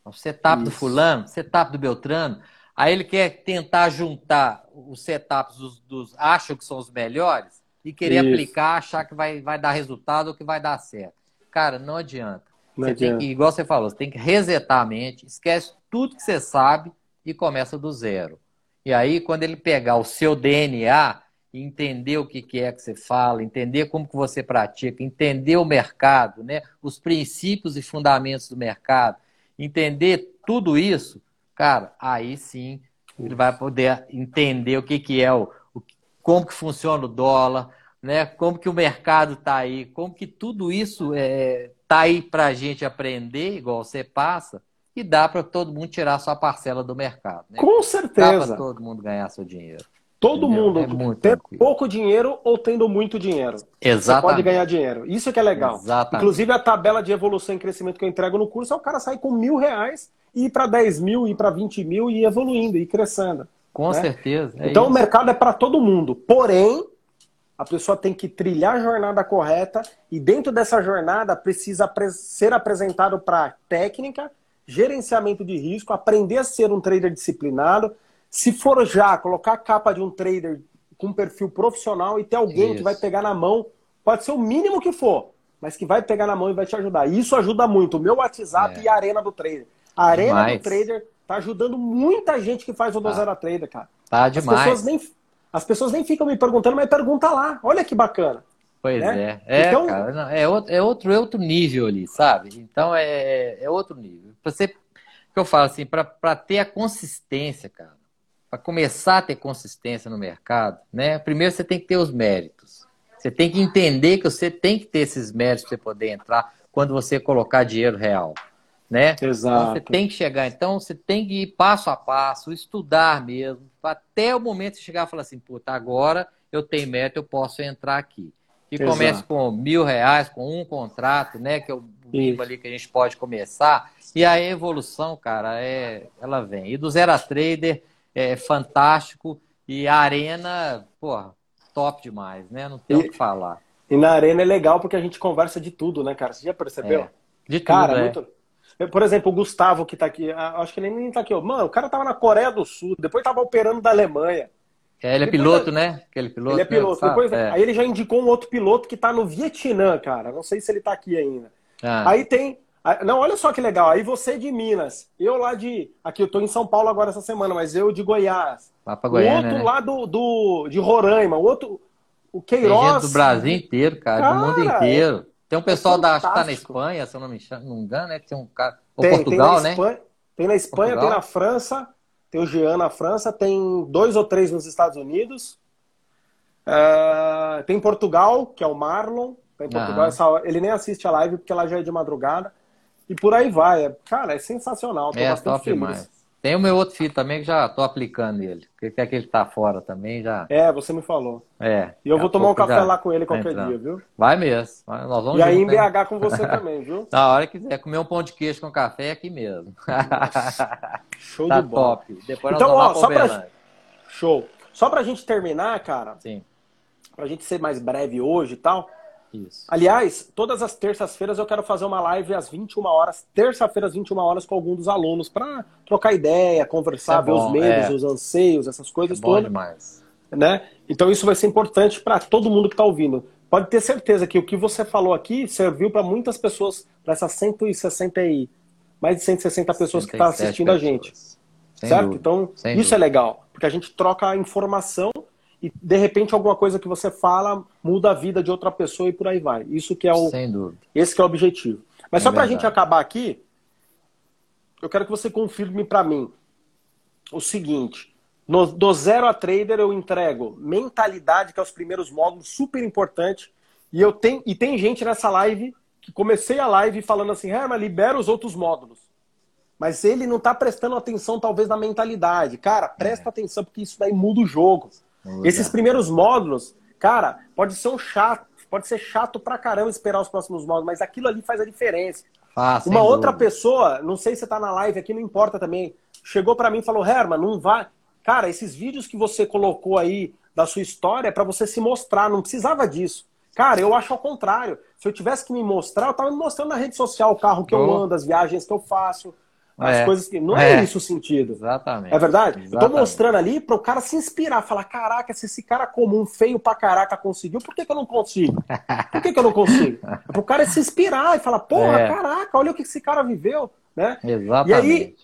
O setup Isso. do fulano, setup do Beltrano. Aí ele quer tentar juntar os setups dos, dos acham que são os melhores e querer Isso. aplicar, achar que vai, vai dar resultado ou que vai dar certo. Cara, não adianta. Não você adianta. tem que, igual você falou, você tem que resetar a mente, esquece tudo que você sabe e começa do zero. E aí, quando ele pegar o seu DNA e entender o que, que é que você fala, entender como que você pratica, entender o mercado, né? os princípios e fundamentos do mercado, entender tudo isso, cara, aí sim ele vai poder entender o que, que é o, o como que funciona o dólar, né? Como que o mercado está aí, como que tudo isso está é, tá aí para a gente aprender, igual você passa, e dá para todo mundo tirar sua parcela do mercado. Né? Com certeza. Dá para todo mundo ganhar seu dinheiro. Todo entendeu? mundo, é tendo pouco dinheiro ou tendo muito dinheiro. Exatamente. Você pode ganhar dinheiro. Isso que é legal. Exatamente. Inclusive, a tabela de evolução e crescimento que eu entrego no curso é o cara sair com mil reais e ir para 10 mil, ir para 20 mil e ir evoluindo, e crescendo. Com né? certeza. É então, isso. o mercado é para todo mundo. Porém, a pessoa tem que trilhar a jornada correta e dentro dessa jornada precisa ser apresentado para técnica, gerenciamento de risco, aprender a ser um trader disciplinado, se for já colocar a capa de um trader com perfil profissional e ter alguém Isso. que vai pegar na mão, pode ser o mínimo que for, mas que vai pegar na mão e vai te ajudar. Isso ajuda muito. O meu WhatsApp é. e a Arena do Trader. A Arena demais. do Trader tá ajudando muita gente que faz o do Zero Trader, cara. Tá demais. As pessoas nem as pessoas nem ficam me perguntando, mas pergunta lá. Olha que bacana. Pois né? é. É, então... cara, não, é, outro, é, outro, é outro nível ali, sabe? Então é, é outro nível. Você, que eu falo assim, para ter a consistência, cara, para começar a ter consistência no mercado, né? Primeiro você tem que ter os méritos. Você tem que entender que você tem que ter esses méritos para poder entrar quando você colocar dinheiro real né? Exato. Então, você tem que chegar, então você tem que ir passo a passo, estudar mesmo, até o momento de chegar e falar assim, puta, agora eu tenho meta, eu posso entrar aqui. E Exato. comece com mil reais, com um contrato, né? Que é o mínimo ali que a gente pode começar. E a evolução, cara, é, ela vem. E do Zero a Trader é fantástico. E a Arena, porra, top demais, né? Não tem e, o que falar. E na Arena é legal porque a gente conversa de tudo, né, cara? Você já percebeu? É, de tudo, cara, é. muito por exemplo, o Gustavo, que tá aqui, acho que ele nem tá aqui. Mano, o cara tava na Coreia do Sul, depois tava operando da Alemanha. É, ele é piloto, né? Aquele piloto. Ele é piloto. Né? Depois, é. Aí ele já indicou um outro piloto que tá no Vietnã, cara. Não sei se ele tá aqui ainda. Ah. Aí tem. Não, olha só que legal. Aí você de Minas, eu lá de. Aqui eu tô em São Paulo agora essa semana, mas eu de Goiás. Lá pra Goiânia, o outro né? lá do, do, de Roraima, o outro. O Queiroz. Tem gente do Brasil inteiro, cara, cara do mundo inteiro. Tem um pessoal é da, que tá na Espanha, se eu não me engano, né? Tem um cara. Ou tem, Portugal, tem né? Tem na Espanha, Portugal. tem na França, tem o Jean na França, tem dois ou três nos Estados Unidos. Uh, tem Portugal, que é o Marlon. Tem Portugal, essa, ele nem assiste a live porque ela já é de madrugada. E por aí vai. Cara, é sensacional. Tô é, bastante top feliz. demais. Tem o meu outro filho também que já tô aplicando ele. Porque quer que ele tá fora também já. É, você me falou. É. E eu vou tomar um café lá com ele qualquer dia, viu? Vai mesmo. Nós vamos e aí em BH com você também, viu? Na hora que quiser comer um pão de queijo com café é aqui mesmo. Show tá de bola. top. Depois então, ó, só pra... Show. Só pra gente terminar, cara. Sim. Pra gente ser mais breve hoje e tal. Isso. Aliás, todas as terças-feiras eu quero fazer uma live às 21 horas, terça-feira às 21 horas com algum dos alunos para trocar ideia, conversar, é ver bom, os medos, é. os anseios, essas coisas é todas. Demais. Né? Então isso vai ser importante para todo mundo que está ouvindo. Pode ter certeza que o que você falou aqui serviu para muitas pessoas, para essas 160 e mais de 160 pessoas que estão tá assistindo pessoas. a gente. Sem certo? Dúvida. Então, Sem isso é dúvida. é legal, porque a gente troca a informação e de repente alguma coisa que você fala muda a vida de outra pessoa e por aí vai. Isso que é o. Sem dúvida. Esse que é o objetivo. Mas é só para a gente acabar aqui, eu quero que você confirme para mim o seguinte. No, do zero a trader eu entrego mentalidade, que é os primeiros módulos, super importante. E eu tenho e tem gente nessa live que comecei a live falando assim, Herman, libera os outros módulos. Mas ele não está prestando atenção, talvez, na mentalidade. Cara, presta é. atenção, porque isso daí muda o jogo. Esses primeiros módulos, cara, pode ser um chato, pode ser chato pra caramba esperar os próximos módulos, mas aquilo ali faz a diferença. Ah, Uma outra pessoa, não sei se tá na live aqui, não importa também, chegou para mim e falou: Herman, não vai. Cara, esses vídeos que você colocou aí da sua história é para você se mostrar, não precisava disso. Cara, eu acho ao contrário. Se eu tivesse que me mostrar, eu tava me mostrando na rede social o carro que oh. eu ando, as viagens que eu faço, as é. coisas que. Não é, é, isso o sentido. Exatamente. É verdade? Exatamente. Eu tô mostrando ali para o cara se inspirar, falar: caraca, se esse cara comum, feio pra caraca conseguiu, por que, que eu não consigo? Por que, que eu não consigo? É pro cara se inspirar e falar: porra, é. caraca, olha o que esse cara viveu. Né? Exatamente. E aí,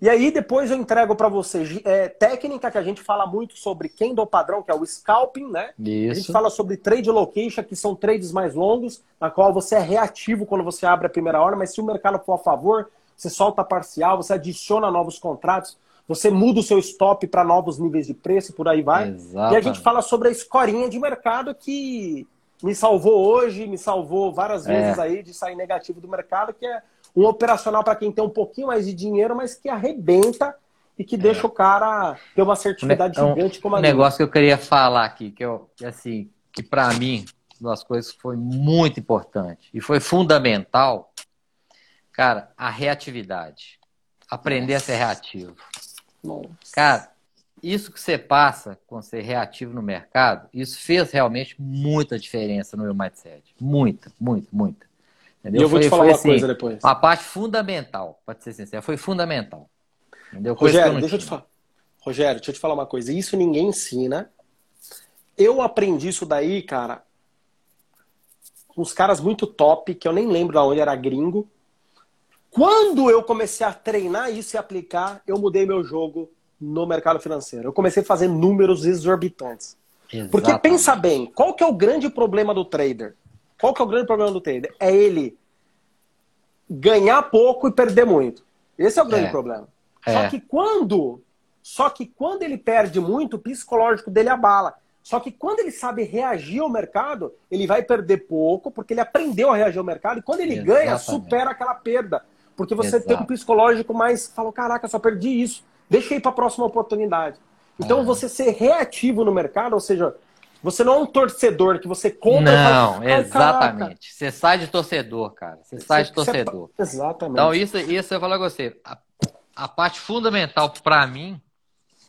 e aí depois eu entrego para você é, técnica que a gente fala muito sobre candle padrão, que é o scalping, né? Isso. A gente fala sobre trade location, que são trades mais longos, na qual você é reativo quando você abre a primeira hora, mas se o mercado for a favor, você solta parcial, você adiciona novos contratos, você muda o seu stop para novos níveis de preço, por aí vai. Exatamente. E a gente fala sobre a escorinha de mercado que me salvou hoje, me salvou várias é. vezes aí de sair negativo do mercado, que é um operacional para quem tem um pouquinho mais de dinheiro, mas que arrebenta e que deixa é. o cara ter uma assertividade é um, gigante como a Um negócio que eu queria falar aqui, que, eu, que assim, que para mim, uma das coisas que foi muito importante e foi fundamental, cara, a reatividade. Aprender Nossa. a ser reativo. Nossa. Cara, isso que você passa com ser reativo no mercado, isso fez realmente muita diferença no meu mindset. Muita, muita, muita. Entendeu? E eu vou foi, te falar uma assim, coisa depois. Uma parte fundamental, pode ser sincero, foi fundamental. Entendeu? Rogério, eu deixa eu te falar. Rogério, deixa eu te falar uma coisa. Isso ninguém ensina. Eu aprendi isso daí, cara, com uns caras muito top, que eu nem lembro de onde era gringo. Quando eu comecei a treinar isso e aplicar, eu mudei meu jogo no mercado financeiro. Eu comecei a fazer números exorbitantes. Exatamente. Porque pensa bem, qual que é o grande problema do trader? Qual que é o grande problema do trader? É ele ganhar pouco e perder muito. Esse é o grande é. problema. É. Só que quando, só que quando ele perde muito, o psicológico dele abala. Só que quando ele sabe reagir ao mercado, ele vai perder pouco, porque ele aprendeu a reagir ao mercado, e quando ele Exatamente. ganha, supera aquela perda. Porque você Exato. tem um psicológico mais, falou, caraca, só perdi isso. Ir para a próxima oportunidade. Então, é. você ser reativo no mercado, ou seja, você não é um torcedor que você compra. Não, fala, exatamente. Você sai de torcedor, cara. Você sai de torcedor. Você... Exatamente. Então, isso, isso eu falo com você. A, a parte fundamental para mim,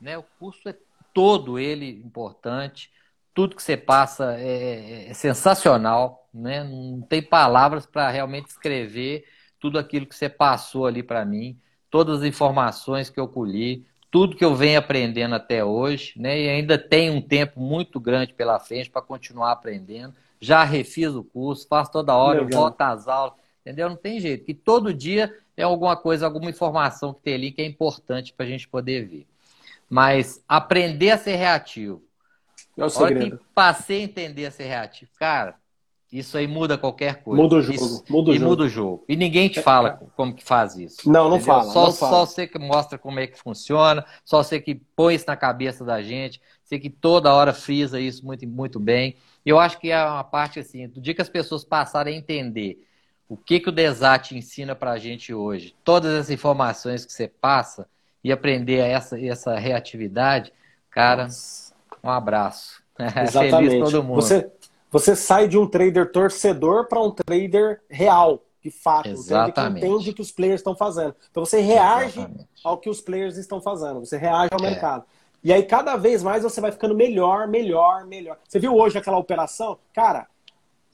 né? O curso é todo ele importante. Tudo que você passa é, é, é sensacional, né? Não tem palavras para realmente escrever tudo aquilo que você passou ali para mim, todas as informações que eu colhi, tudo que eu venho aprendendo até hoje, né? E ainda tem um tempo muito grande pela frente para continuar aprendendo. Já refiz o curso, faço toda hora, Legal. volto às aulas, entendeu? Não tem jeito. E todo dia é alguma coisa, alguma informação que tem ali que é importante para a gente poder ver. Mas aprender a ser reativo. É o segredo. Hora que passei a entender a ser reativo, cara, isso aí muda qualquer coisa. Muda o jogo. Isso, muda o e jogo. muda o jogo. E ninguém te fala como que faz isso. Não, não fala. Só, não só você que mostra como é que funciona, só você que põe isso na cabeça da gente, você que toda hora frisa isso muito, muito bem. E eu acho que é uma parte assim, do dia que as pessoas passarem a entender o que, que o Desat ensina pra gente hoje, todas as informações que você passa e aprender essa, essa reatividade, cara, Nossa. um abraço. Exatamente. Feliz todo mundo. Você você sai de um trader torcedor para um trader real, de fato. Exatamente. Entende o que os players estão fazendo. Então você reage Exatamente. ao que os players estão fazendo, você reage ao é. mercado. E aí cada vez mais você vai ficando melhor, melhor, melhor. Você viu hoje aquela operação? Cara,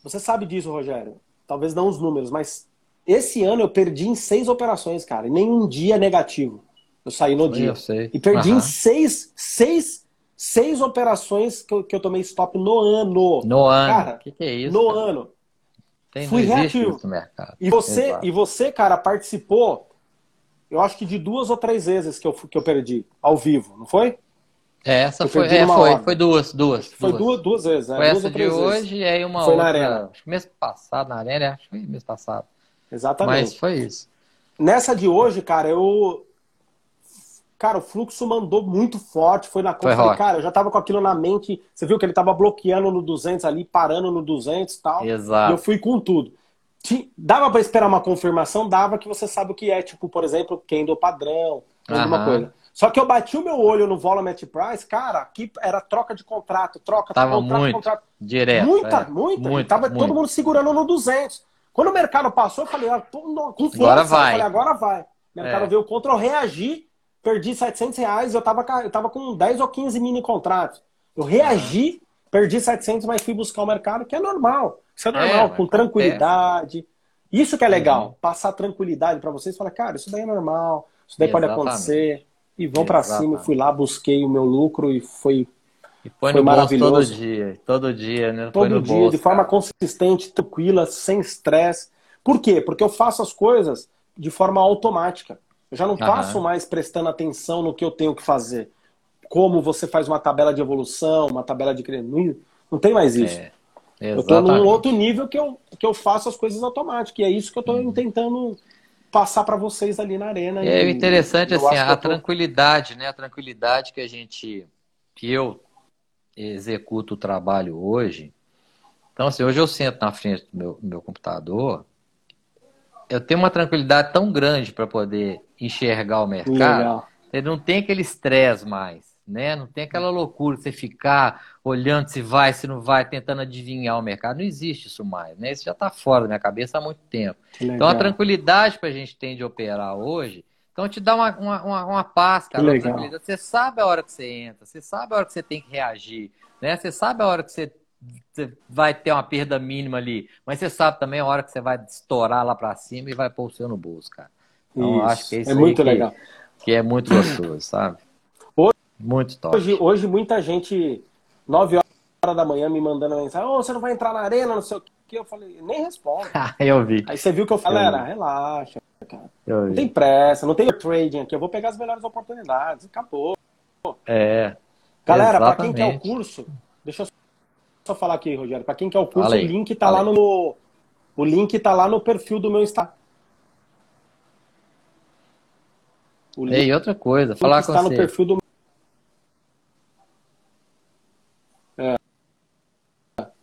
você sabe disso, Rogério. Talvez não os números, mas esse ano eu perdi em seis operações, cara. E nenhum dia negativo. Eu saí no dia. Eu sei. E perdi uhum. em seis, seis seis operações que eu, que eu tomei stop no ano. No ano. Cara, que, que é isso? No cara? ano. Tem, Fui reativo. E você, e você, cara, participou, eu acho que de duas ou três vezes que eu, que eu perdi ao vivo, não foi? É, essa foi, é, foi, foi duas, duas. Foi duas, duas vezes. É, foi essa de hoje e aí uma foi outra. Na arena. Acho que mês passado, na arena, acho que foi mês passado. Exatamente. Mas foi isso. Nessa de hoje, cara, eu. Cara, o fluxo mandou muito forte, foi na conta. Foi cara, eu já tava com aquilo na mente. Você viu que ele tava bloqueando no 200 ali, parando no 200 e tal. Exato. E eu fui com tudo. Dava para esperar uma confirmação? Dava que você sabe o que é, tipo, por exemplo, candle padrão, alguma coisa. Só que eu bati o meu olho no Volume Price, cara, aqui era troca de contrato, troca, Tava contrato, muito contrato. Direto. Muita, é. muita. Muito, tava muito. todo mundo segurando no 200. Quando o mercado passou, eu falei, ah, tô, com força. Agora vai. Eu falei, agora vai. O mercado É. veio contra, eu reagi, perdi 700 reais, eu tava, eu tava com 10 ou 15 mini contratos. Eu reagi, perdi 700, mas fui buscar o mercado, que é normal. Isso é normal, É, com Uhum. tranquilidade. Isso que é legal, passar tranquilidade pra vocês, falar, cara, isso daí é normal, isso daí pode Exatamente. acontecer. E vão pra cima, fui lá, busquei o meu lucro e foi E põe Foi no bolso todo maravilhoso. dia, todo dia, né? Todo dia, bolso, de forma cara. consistente, tranquila, sem estresse. Por quê? Porque eu faço as coisas de forma automática. Eu já não Aham. passo mais prestando atenção no que eu tenho que fazer. Como você faz uma tabela de evolução, uma tabela de crescimento. Não, não tem mais isso. É, eu estou num outro nível que eu, que eu faço as coisas automáticas. E é isso que eu estou tentando passar para vocês ali na arena. É E interessante assim, a tô- tranquilidade, né? A tranquilidade que a gente, que eu executo o trabalho hoje. Então, assim, hoje eu sento na frente do meu, do meu computador, eu tenho uma tranquilidade tão grande para poder enxergar o mercado. Legal. Não tem aquele estresse mais, né? Não tem aquela loucura de você ficar olhando se vai, se não vai, tentando adivinhar o mercado. Não existe isso mais, né? Isso já está fora da minha cabeça há muito tempo. Então, a tranquilidade que a gente tem de operar hoje, então te dá uma, uma, uma, uma paz, cara. Uma. Você sabe a hora que você entra, você sabe a hora que você tem que reagir, né? Você sabe a hora que você, você vai ter uma perda mínima ali, mas você sabe também a hora que você vai estourar lá para cima e vai pôr o seu no bolso, cara. Então, acho que é isso é muito que, legal. que é muito gostoso, sabe? Hoje- Muito top. Hoje, hoje muita gente, 9 horas da manhã, me mandando mensagem, ô, você não vai entrar na arena, não sei o que. Eu falei, nem respondo. eu vi. Aí você viu que eu falei, galera, relaxa, cara. Não tem pressa, não tem trading aqui, eu vou pegar as melhores oportunidades, acabou. É. Galera, para quem quer o curso, deixa eu só falar aqui, Rogério, para quem quer o curso, Fala o link tá fala lá no o link tá lá no perfil do meu Instagram. O E outra coisa, falar com está no você. perfil do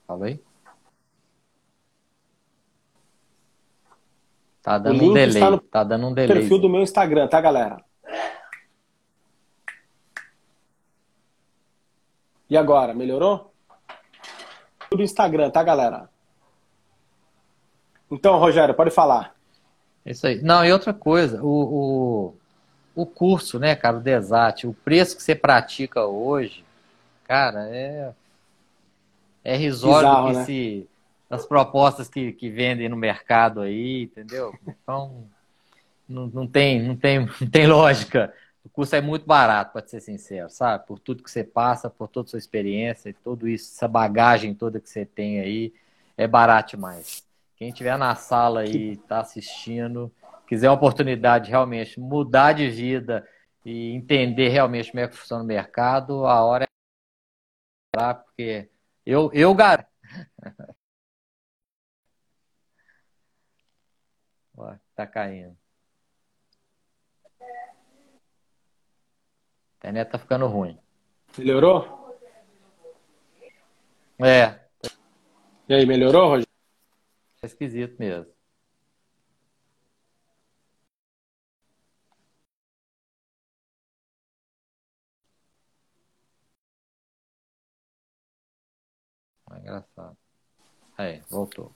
Fala aí. Tá dando um delay. está no Tá dando um delay. perfil do meu Instagram, tá, galera? E agora, melhorou? Do Instagram, tá, galera? Então, Rogério, pode falar. Isso aí. Não, e outra coisa, o, o, o curso, né, cara, o Desat, o preço que você pratica hoje, cara, é, é risório Bizarro, que né? se, as propostas que, que vendem no mercado aí, entendeu? Então, não, não, tem, não, tem, não tem lógica. O curso é muito barato, para ser sincero, sabe? Por tudo que você passa, por toda a sua experiência, e tudo isso, essa bagagem toda que você tem aí, é barato demais. Quem estiver na sala aí, está assistindo, quiser uma oportunidade de realmente mudar de vida e entender realmente como é que funciona o mercado, a hora é lá, porque eu, eu garanto. Ó, tá caindo. A internet tá ficando ruim. Melhorou? É, E aí, melhorou, Rogério? é esquisito mesmo. Engraçado. Aí, voltou.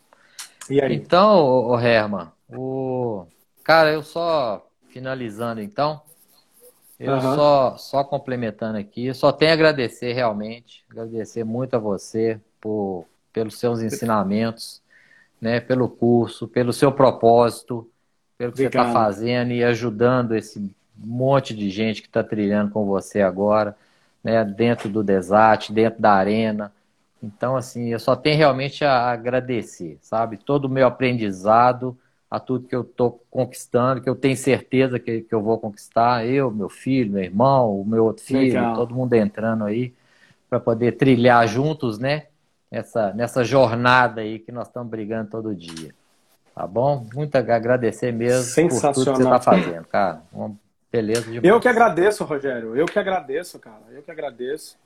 E aí? Então, o Herman, o cara, eu só finalizando então, eu Aham. só só complementando aqui, eu só tenho a agradecer realmente, agradecer muito a você por pelos seus ensinamentos, né, pelo curso, pelo seu propósito, pelo que você está Obrigado. fazendo e ajudando esse monte de gente que está trilhando com você agora, né, dentro do Desat, dentro da arena. Então, assim, eu só tenho realmente a agradecer, sabe? Todo o meu aprendizado a tudo que eu estou conquistando, que eu tenho certeza que, que eu vou conquistar. Eu, meu filho, meu irmão, o meu outro filho, Legal. todo mundo entrando aí para poder trilhar juntos, né? Essa, nessa jornada aí que nós estamos brigando todo dia. Tá bom? Muito agradecer mesmo por tudo que você está fazendo, cara. Uma beleza demais. Eu que agradeço, Rogério. Eu que agradeço, cara. Eu que agradeço.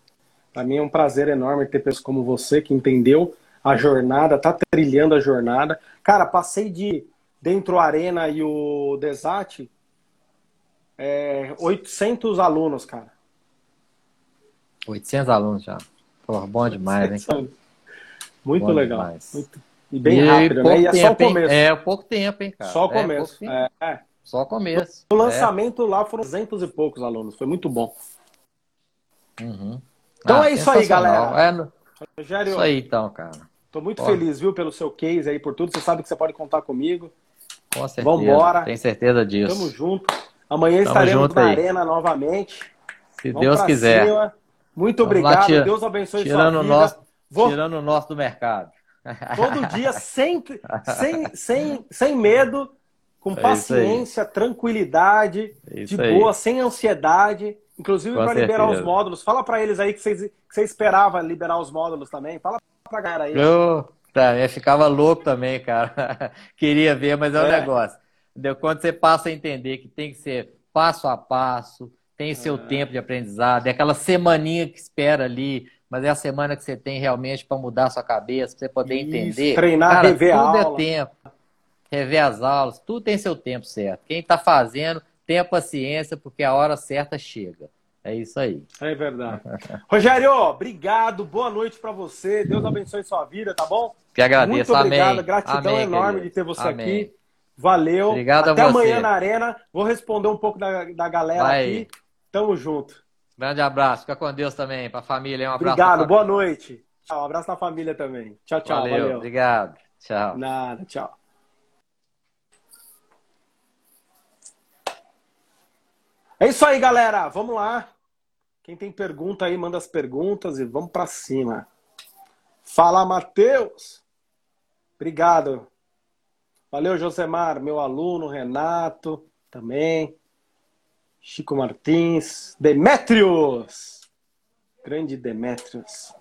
Para mim é um prazer enorme ter pessoas como você que entendeu a jornada, tá trilhando a jornada. Cara, passei de dentro Arena e o Desat é, 800 alunos, cara. 800 alunos já. Pô, bom demais, hein? Muito bom legal. Muito... E bem e rápido, né? E é só o começo. É, pouco tempo, hein, cara? Só o é, começo. É, é. Só o começo. O lançamento lá foram 200 e poucos alunos. Foi muito bom. Uhum. Então ah, é isso aí, galera. É. Rogério, isso aí, então, cara. Tô muito feliz, viu, pelo seu case aí, por tudo. Você sabe que você pode contar comigo. Com certeza. Vambora. Tenho certeza disso. Tamo junto. Amanhã Tamo estaremos na aí. Arena novamente. Se Vamos Deus quiser. Cima. Muito Vamos obrigado. Tira... Deus abençoe tirando sua vida. Nosso... Vou... Tirando o nosso do mercado. Todo dia, sem, sem, sem, sem medo, com é paciência, tranquilidade, é de boa, aí. sem ansiedade. Inclusive para liberar os módulos. Fala para eles aí que você que esperava liberar os módulos também. Fala pra galera aí. Eu, eu ficava louco também, cara. Queria ver, mas é, é um negócio. Entendeu? Quando você passa a entender que tem que ser passo a passo, tem seu é. tempo de aprendizado, é aquela semaninha que espera ali, mas é a semana que você tem realmente para mudar a sua cabeça, para você poder Isso, entender. Treinar, Cara, rever tudo a é tempo. Rever as aulas, tudo tem seu tempo certo. Quem está fazendo, tenha paciência, porque a hora certa chega. É isso aí. É verdade. Rogério, obrigado. Boa noite para você. Deus abençoe sua vida, tá bom? Que agradeço. Muito obrigado. Amém. Gratidão Amém, enorme querido. de ter você Amém. aqui. Valeu. Obrigado Até a você. amanhã na arena. Vou responder um pouco da, da galera Vai. aqui. Tamo junto. Grande abraço. Fica com Deus também. Para a família. Um abraço. Obrigado. Boa noite. Tchau. Um abraço na família também. Tchau, tchau. Valeu. valeu. Obrigado. Tchau. Nada. Tchau. É isso aí, galera. Vamos lá. Quem tem pergunta aí, manda as perguntas e vamos para cima. Fala, Matheus. Obrigado. Valeu, Josemar, meu aluno, Renato, também. Chico Martins. Demetrios. Grande Demetrios.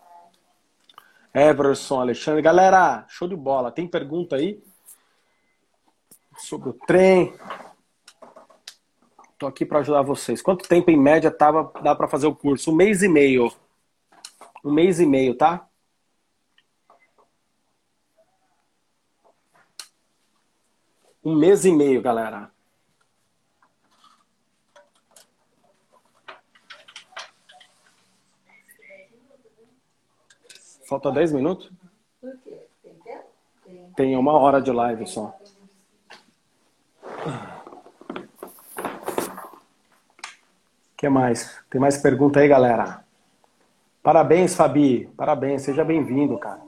Everson, Alexandre. Galera, show de bola. Tem pergunta aí? Sobre o trem. Tô aqui para ajudar vocês. Quanto tempo em média tava, dá para fazer o curso? Um mês e meio. Um mês e meio, tá? Um mês e meio, galera. Falta 10 minutos? Tem uma hora de live só. Que mais? Tem mais pergunta aí, galera? Parabéns, Fabi. Parabéns. Seja bem-vindo, cara.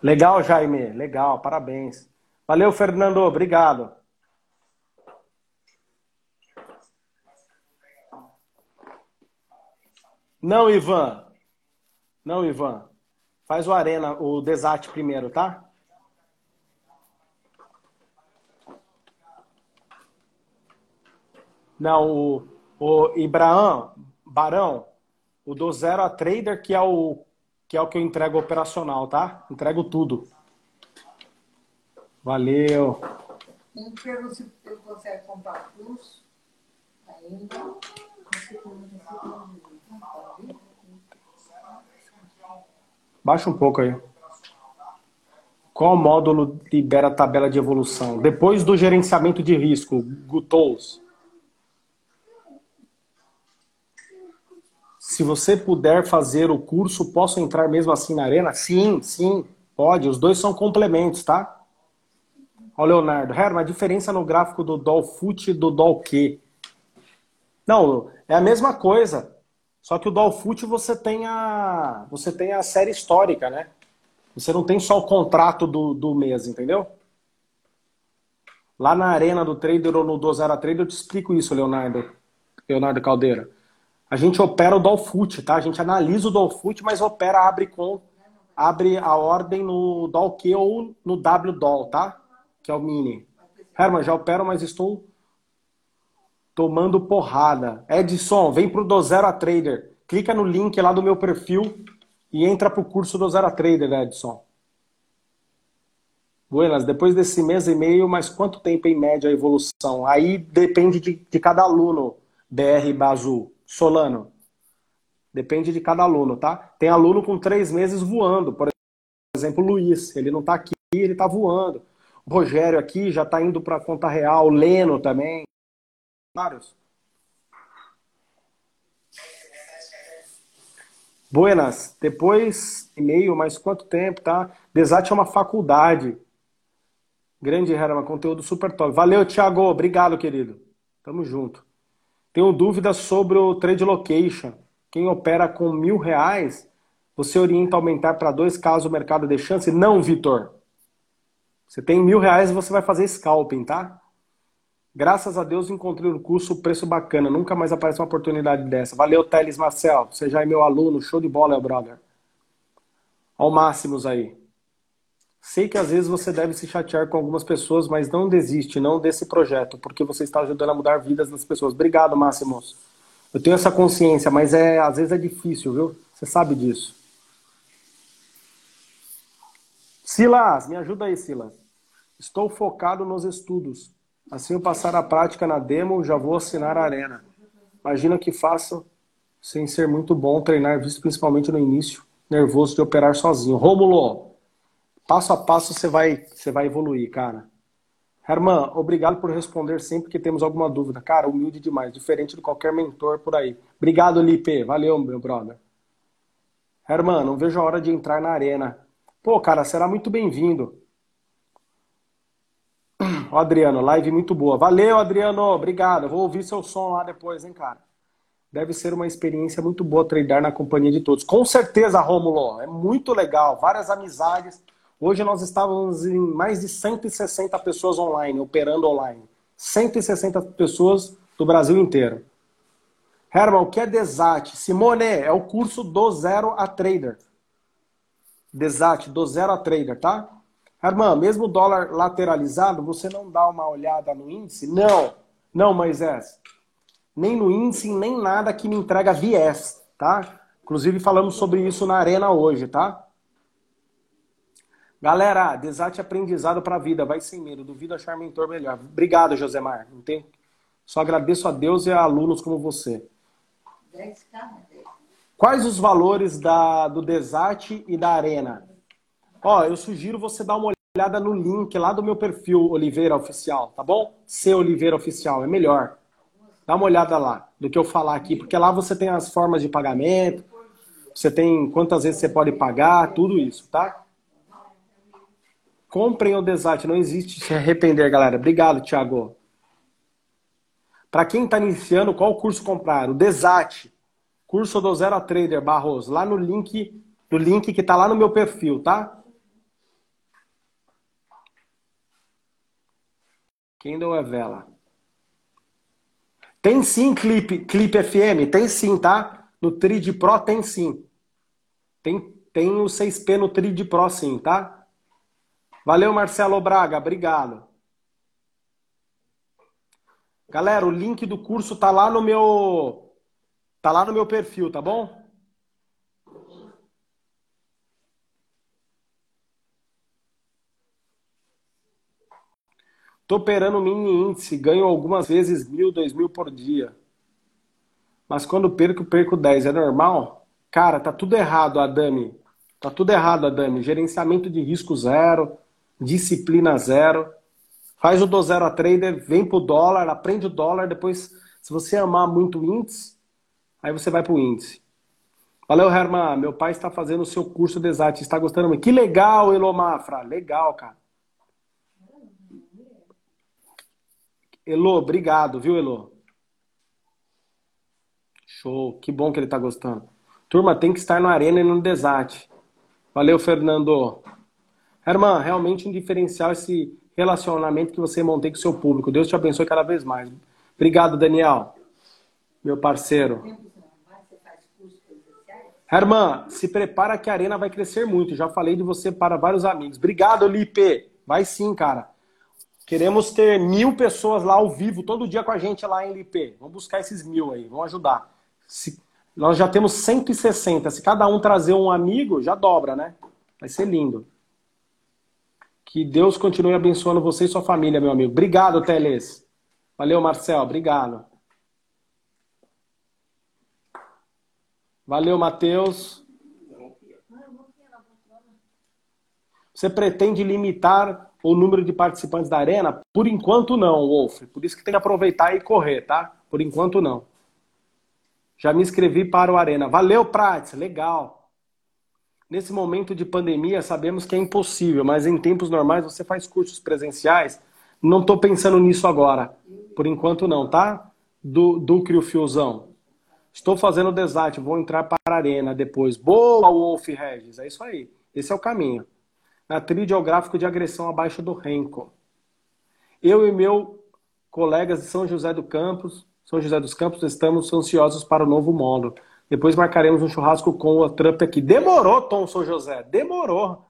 Legal, Jaime. Legal. Parabéns. Valeu, Fernando. Obrigado. Não, Ivan. Não, Ivan. Faz o Arena, o Desate primeiro, tá? Não, o, o Ibrahim, Barão, o do zero a trader, que é o que é o que eu entrego operacional, tá? Entrego tudo. Valeu. Pergunto se ele consegue comprar curso ainda. Baixa um pouco aí. Qual módulo libera a tabela de evolução? Depois do gerenciamento de risco, GUTOS. Se você puder fazer o curso, posso entrar mesmo assim na arena? Sim, sim, pode. Os dois são complementos, tá? Ó, Leonardo. Herman, a diferença no gráfico do Dolfoot e do Dolq? Não, é a mesma coisa. Só que o Dolfoot você tem a você tem a série histórica, né? Você não tem só o contrato do, do mês, entendeu? Lá na arena do trader ou no do Zero Trader eu te explico isso, Leonardo. Leonardo Caldeira. A gente opera o Dolfoot, tá? A gente analisa o Dolfoot, mas opera, abre com abre a ordem no DOLQ ou no WDOL, tá? Que é o mini. Herman, já opero, mas estou tomando porrada. Edson, vem pro do Zero a Trader. Clica no link lá do meu perfil e entra pro curso do Zero a Trader, Edson. Buenas, depois desse mês e meio, mas quanto tempo em média a evolução? Aí depende de, de cada aluno, BR Bazu. Solano. Depende de cada aluno, tá? Tem aluno com três meses voando. Por exemplo, Luiz. Ele não tá aqui, ele tá voando. O Rogério aqui já tá indo pra conta real. O Leno também. Vários. Buenas. Depois e meio, mas quanto tempo, tá? Desate é uma faculdade. Grande Herman, conteúdo super top. Valeu, Thiago. Obrigado, querido. Tamo junto. Tenho dúvidas sobre o trade location. Quem opera com mil reais, você orienta aumentar para dois caso o mercado de chance? Não, Vitor. Você tem mil reais e você vai fazer scalping, tá? Graças a Deus encontrei no curso preço bacana. Nunca mais aparece uma oportunidade dessa. Valeu, Teles Marcel. Você já é meu aluno. Show de bola, brother. Ao máximos aí. Sei que às vezes você deve se chatear com algumas pessoas, mas não desiste, não desse projeto, porque você está ajudando a mudar vidas das pessoas. Obrigado, Máximos. Eu tenho essa consciência, mas é às vezes é difícil, viu? Você sabe disso. Silas, me ajuda aí, Silas. Estou focado nos estudos. Assim eu passar a prática na demo, já vou assinar a arena. Imagina que faço sem ser muito bom treinar, visto principalmente no início, nervoso de operar sozinho. Rômulo, Passo a passo você vai, você vai evoluir, cara. Herman, obrigado por responder sempre que temos alguma dúvida. Cara, humilde demais, diferente de qualquer mentor por aí. Obrigado, Lipe. Valeu, meu brother. Herman, não vejo a hora de entrar na arena. Pô, cara, será muito bem-vindo. Ó, Adriano, live muito boa. Valeu, Adriano. Obrigado. Vou ouvir seu som lá depois, hein, cara. Deve ser uma experiência muito boa treinar na companhia de todos. Com certeza, Rômulo. É muito legal. Várias amizades Hoje nós estávamos em mais de 160 pessoas online, operando online. 160 pessoas do Brasil inteiro. Herman, o que é Desat? Simone, é o curso do zero a trader. Desat, do zero a trader, tá? Herman, mesmo dólar lateralizado, você não dá uma olhada no índice? Não, não, Moisés. Nem no índice, nem nada que me entrega viés, tá? Inclusive falamos sobre isso na arena hoje, tá? Galera, desate aprendizado para a vida, vai sem medo, duvido achar mentor melhor. Obrigado, Josemar. Não tem... Só agradeço a Deus e a alunos como você. Quais os valores da, do Desate e da Arena? Ó, eu sugiro você dar uma olhada no link lá do meu perfil Oliveira Oficial, tá bom? C Oliveira Oficial, é melhor. Dá uma olhada lá do que eu falar aqui, porque lá você tem as formas de pagamento, você tem quantas vezes você pode pagar, tudo isso, tá? Comprem o Desat, não existe se arrepender, galera. Obrigado, Thiago. Para quem está iniciando, qual curso comprar? O Desat, curso do Zero a Trader, Barros, lá no link, no link que está lá no meu perfil, tá? Quem deu é vela? Tem sim clipe, clipe FM, tem sim, tá? No Trid Pro tem sim. Tem, tem o 6P no Trid Pro sim, tá? Valeu, Marcelo Braga, obrigado. Galera, o link do curso tá lá no meu tá lá no meu perfil, tá bom? Tô operando mini índice, ganho algumas vezes mil, dois mil por dia. Mas quando perco, perco 10. É normal? Cara, tá tudo errado, Adami. Tá tudo errado, Adami. Gerenciamento de risco zero disciplina zero. Faz o do zero a trader, vem pro dólar, aprende o dólar, depois, se você amar muito o índice, aí você vai pro índice. Valeu, Herman. Meu pai está fazendo o seu curso de exato. Está gostando muito. Que legal, Elomafra. Legal, cara. Elo, obrigado, viu, Elo? Show. Que bom que ele está gostando. Turma, tem que estar na arena e no desate. Valeu, Fernando. Irmã, realmente um diferencial esse relacionamento que você mantém com o seu público. Deus te abençoe cada vez mais. Obrigado, Daniel, meu parceiro. Herman, se prepara que a arena vai crescer muito. Já falei de você para vários amigos. Obrigado, Lipe. Vai sim, cara. Queremos ter mil pessoas lá ao vivo, todo dia com a gente lá em Lipe. Vamos buscar esses mil aí, vamos ajudar. Se, nós já temos 160. Se cada um trazer um amigo, já dobra, né? Vai ser lindo. Que Deus continue abençoando você e sua família, meu amigo. Obrigado, Teles. Valeu, Marcel. Obrigado. Valeu, Matheus. Você pretende limitar o número de participantes da arena? Por enquanto não, Wolf. Por isso que tem que aproveitar e correr, tá? Por enquanto não. Já me inscrevi para o Arena. Valeu, Prates. Legal. Nesse momento de pandemia, sabemos que é impossível, mas em tempos normais você faz cursos presenciais. Não estou pensando nisso agora. Por enquanto não, tá? Do, Crio Fiozão. Estou fazendo o desate, vou entrar para a arena depois. Boa, Wolf Regis. É isso aí. Esse é o caminho. Na trilha é o gráfico de agressão abaixo do Renko. Eu e meu colegas de São José do Campos, São José dos Campos, estamos ansiosos para o novo módulo. Depois marcaremos um churrasco com o Trump aqui. Demorou, Tom São José. Demorou.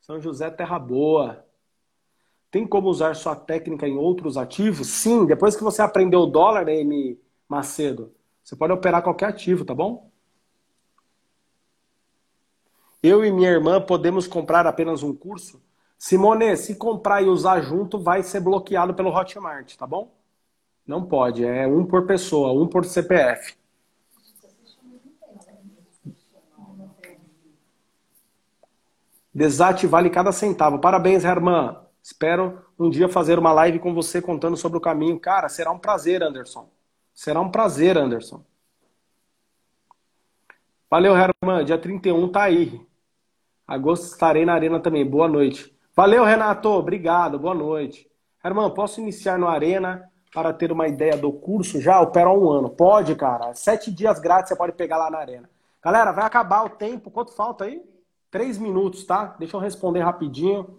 São José Terra Boa. Tem como usar sua técnica em outros ativos? Sim, depois que você aprendeu o dólar, M. Macedo, você pode operar qualquer ativo, tá bom? Eu e minha irmã podemos comprar apenas um curso? Simone, se comprar e usar junto, vai ser bloqueado pelo Hotmart, tá bom? Não pode, é um por pessoa, um por CPF. Desate vale cada centavo. Parabéns, Herman. Espero um dia fazer uma live com você contando sobre o caminho. Cara, será um prazer, Anderson. Será um prazer, Anderson. Valeu, Herman. Dia 31 tá aí. Agosto estarei na arena também. Boa noite. Valeu, Renato. Obrigado. Boa noite. Herman, posso iniciar no Arena para ter uma ideia do curso já? Opera há um ano. Pode, cara. Sete dias grátis você pode pegar lá na Arena. Galera, vai acabar o tempo. Quanto falta aí? Três minutos, tá? Deixa eu responder rapidinho.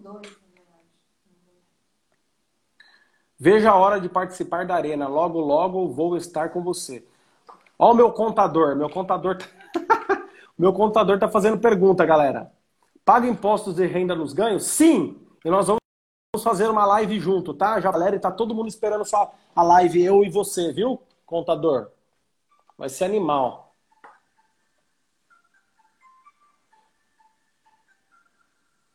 Veja a hora de participar da arena. Logo, logo vou estar com você. Ó o meu contador. Meu contador tá... meu contador tá fazendo pergunta, galera. Paga impostos de renda nos ganhos? Sim! E nós vamos fazer uma live junto, tá? Já, galera, e tá todo mundo esperando só a live, eu e você, viu, contador? Vai ser animal.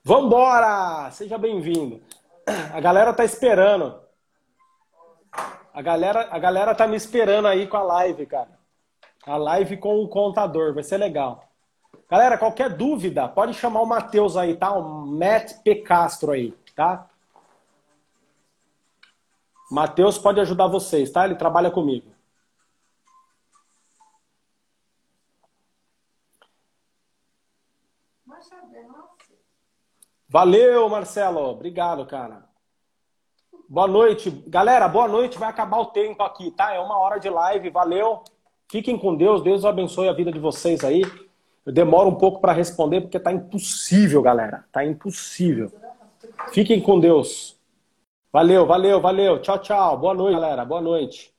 Vambora! Seja bem-vindo. A galera tá esperando. A galera, a galera tá me esperando aí com a live, cara. A live com o contador, vai ser legal. Galera, qualquer dúvida, pode chamar o Matheus aí, tá? O Matt P. Castro aí, tá? Matheus pode ajudar vocês, tá? Ele trabalha comigo. Valeu, Marcelo. Obrigado, cara. Boa noite. Galera, boa noite. Vai acabar o tempo aqui, tá? É uma hora de live. Valeu. Fiquem com Deus. Deus abençoe a vida de vocês aí. Eu demoro um pouco para responder porque tá impossível, galera. Tá impossível. Fiquem com Deus. Valeu, valeu, valeu. Tchau, tchau. Boa noite, galera. Boa noite.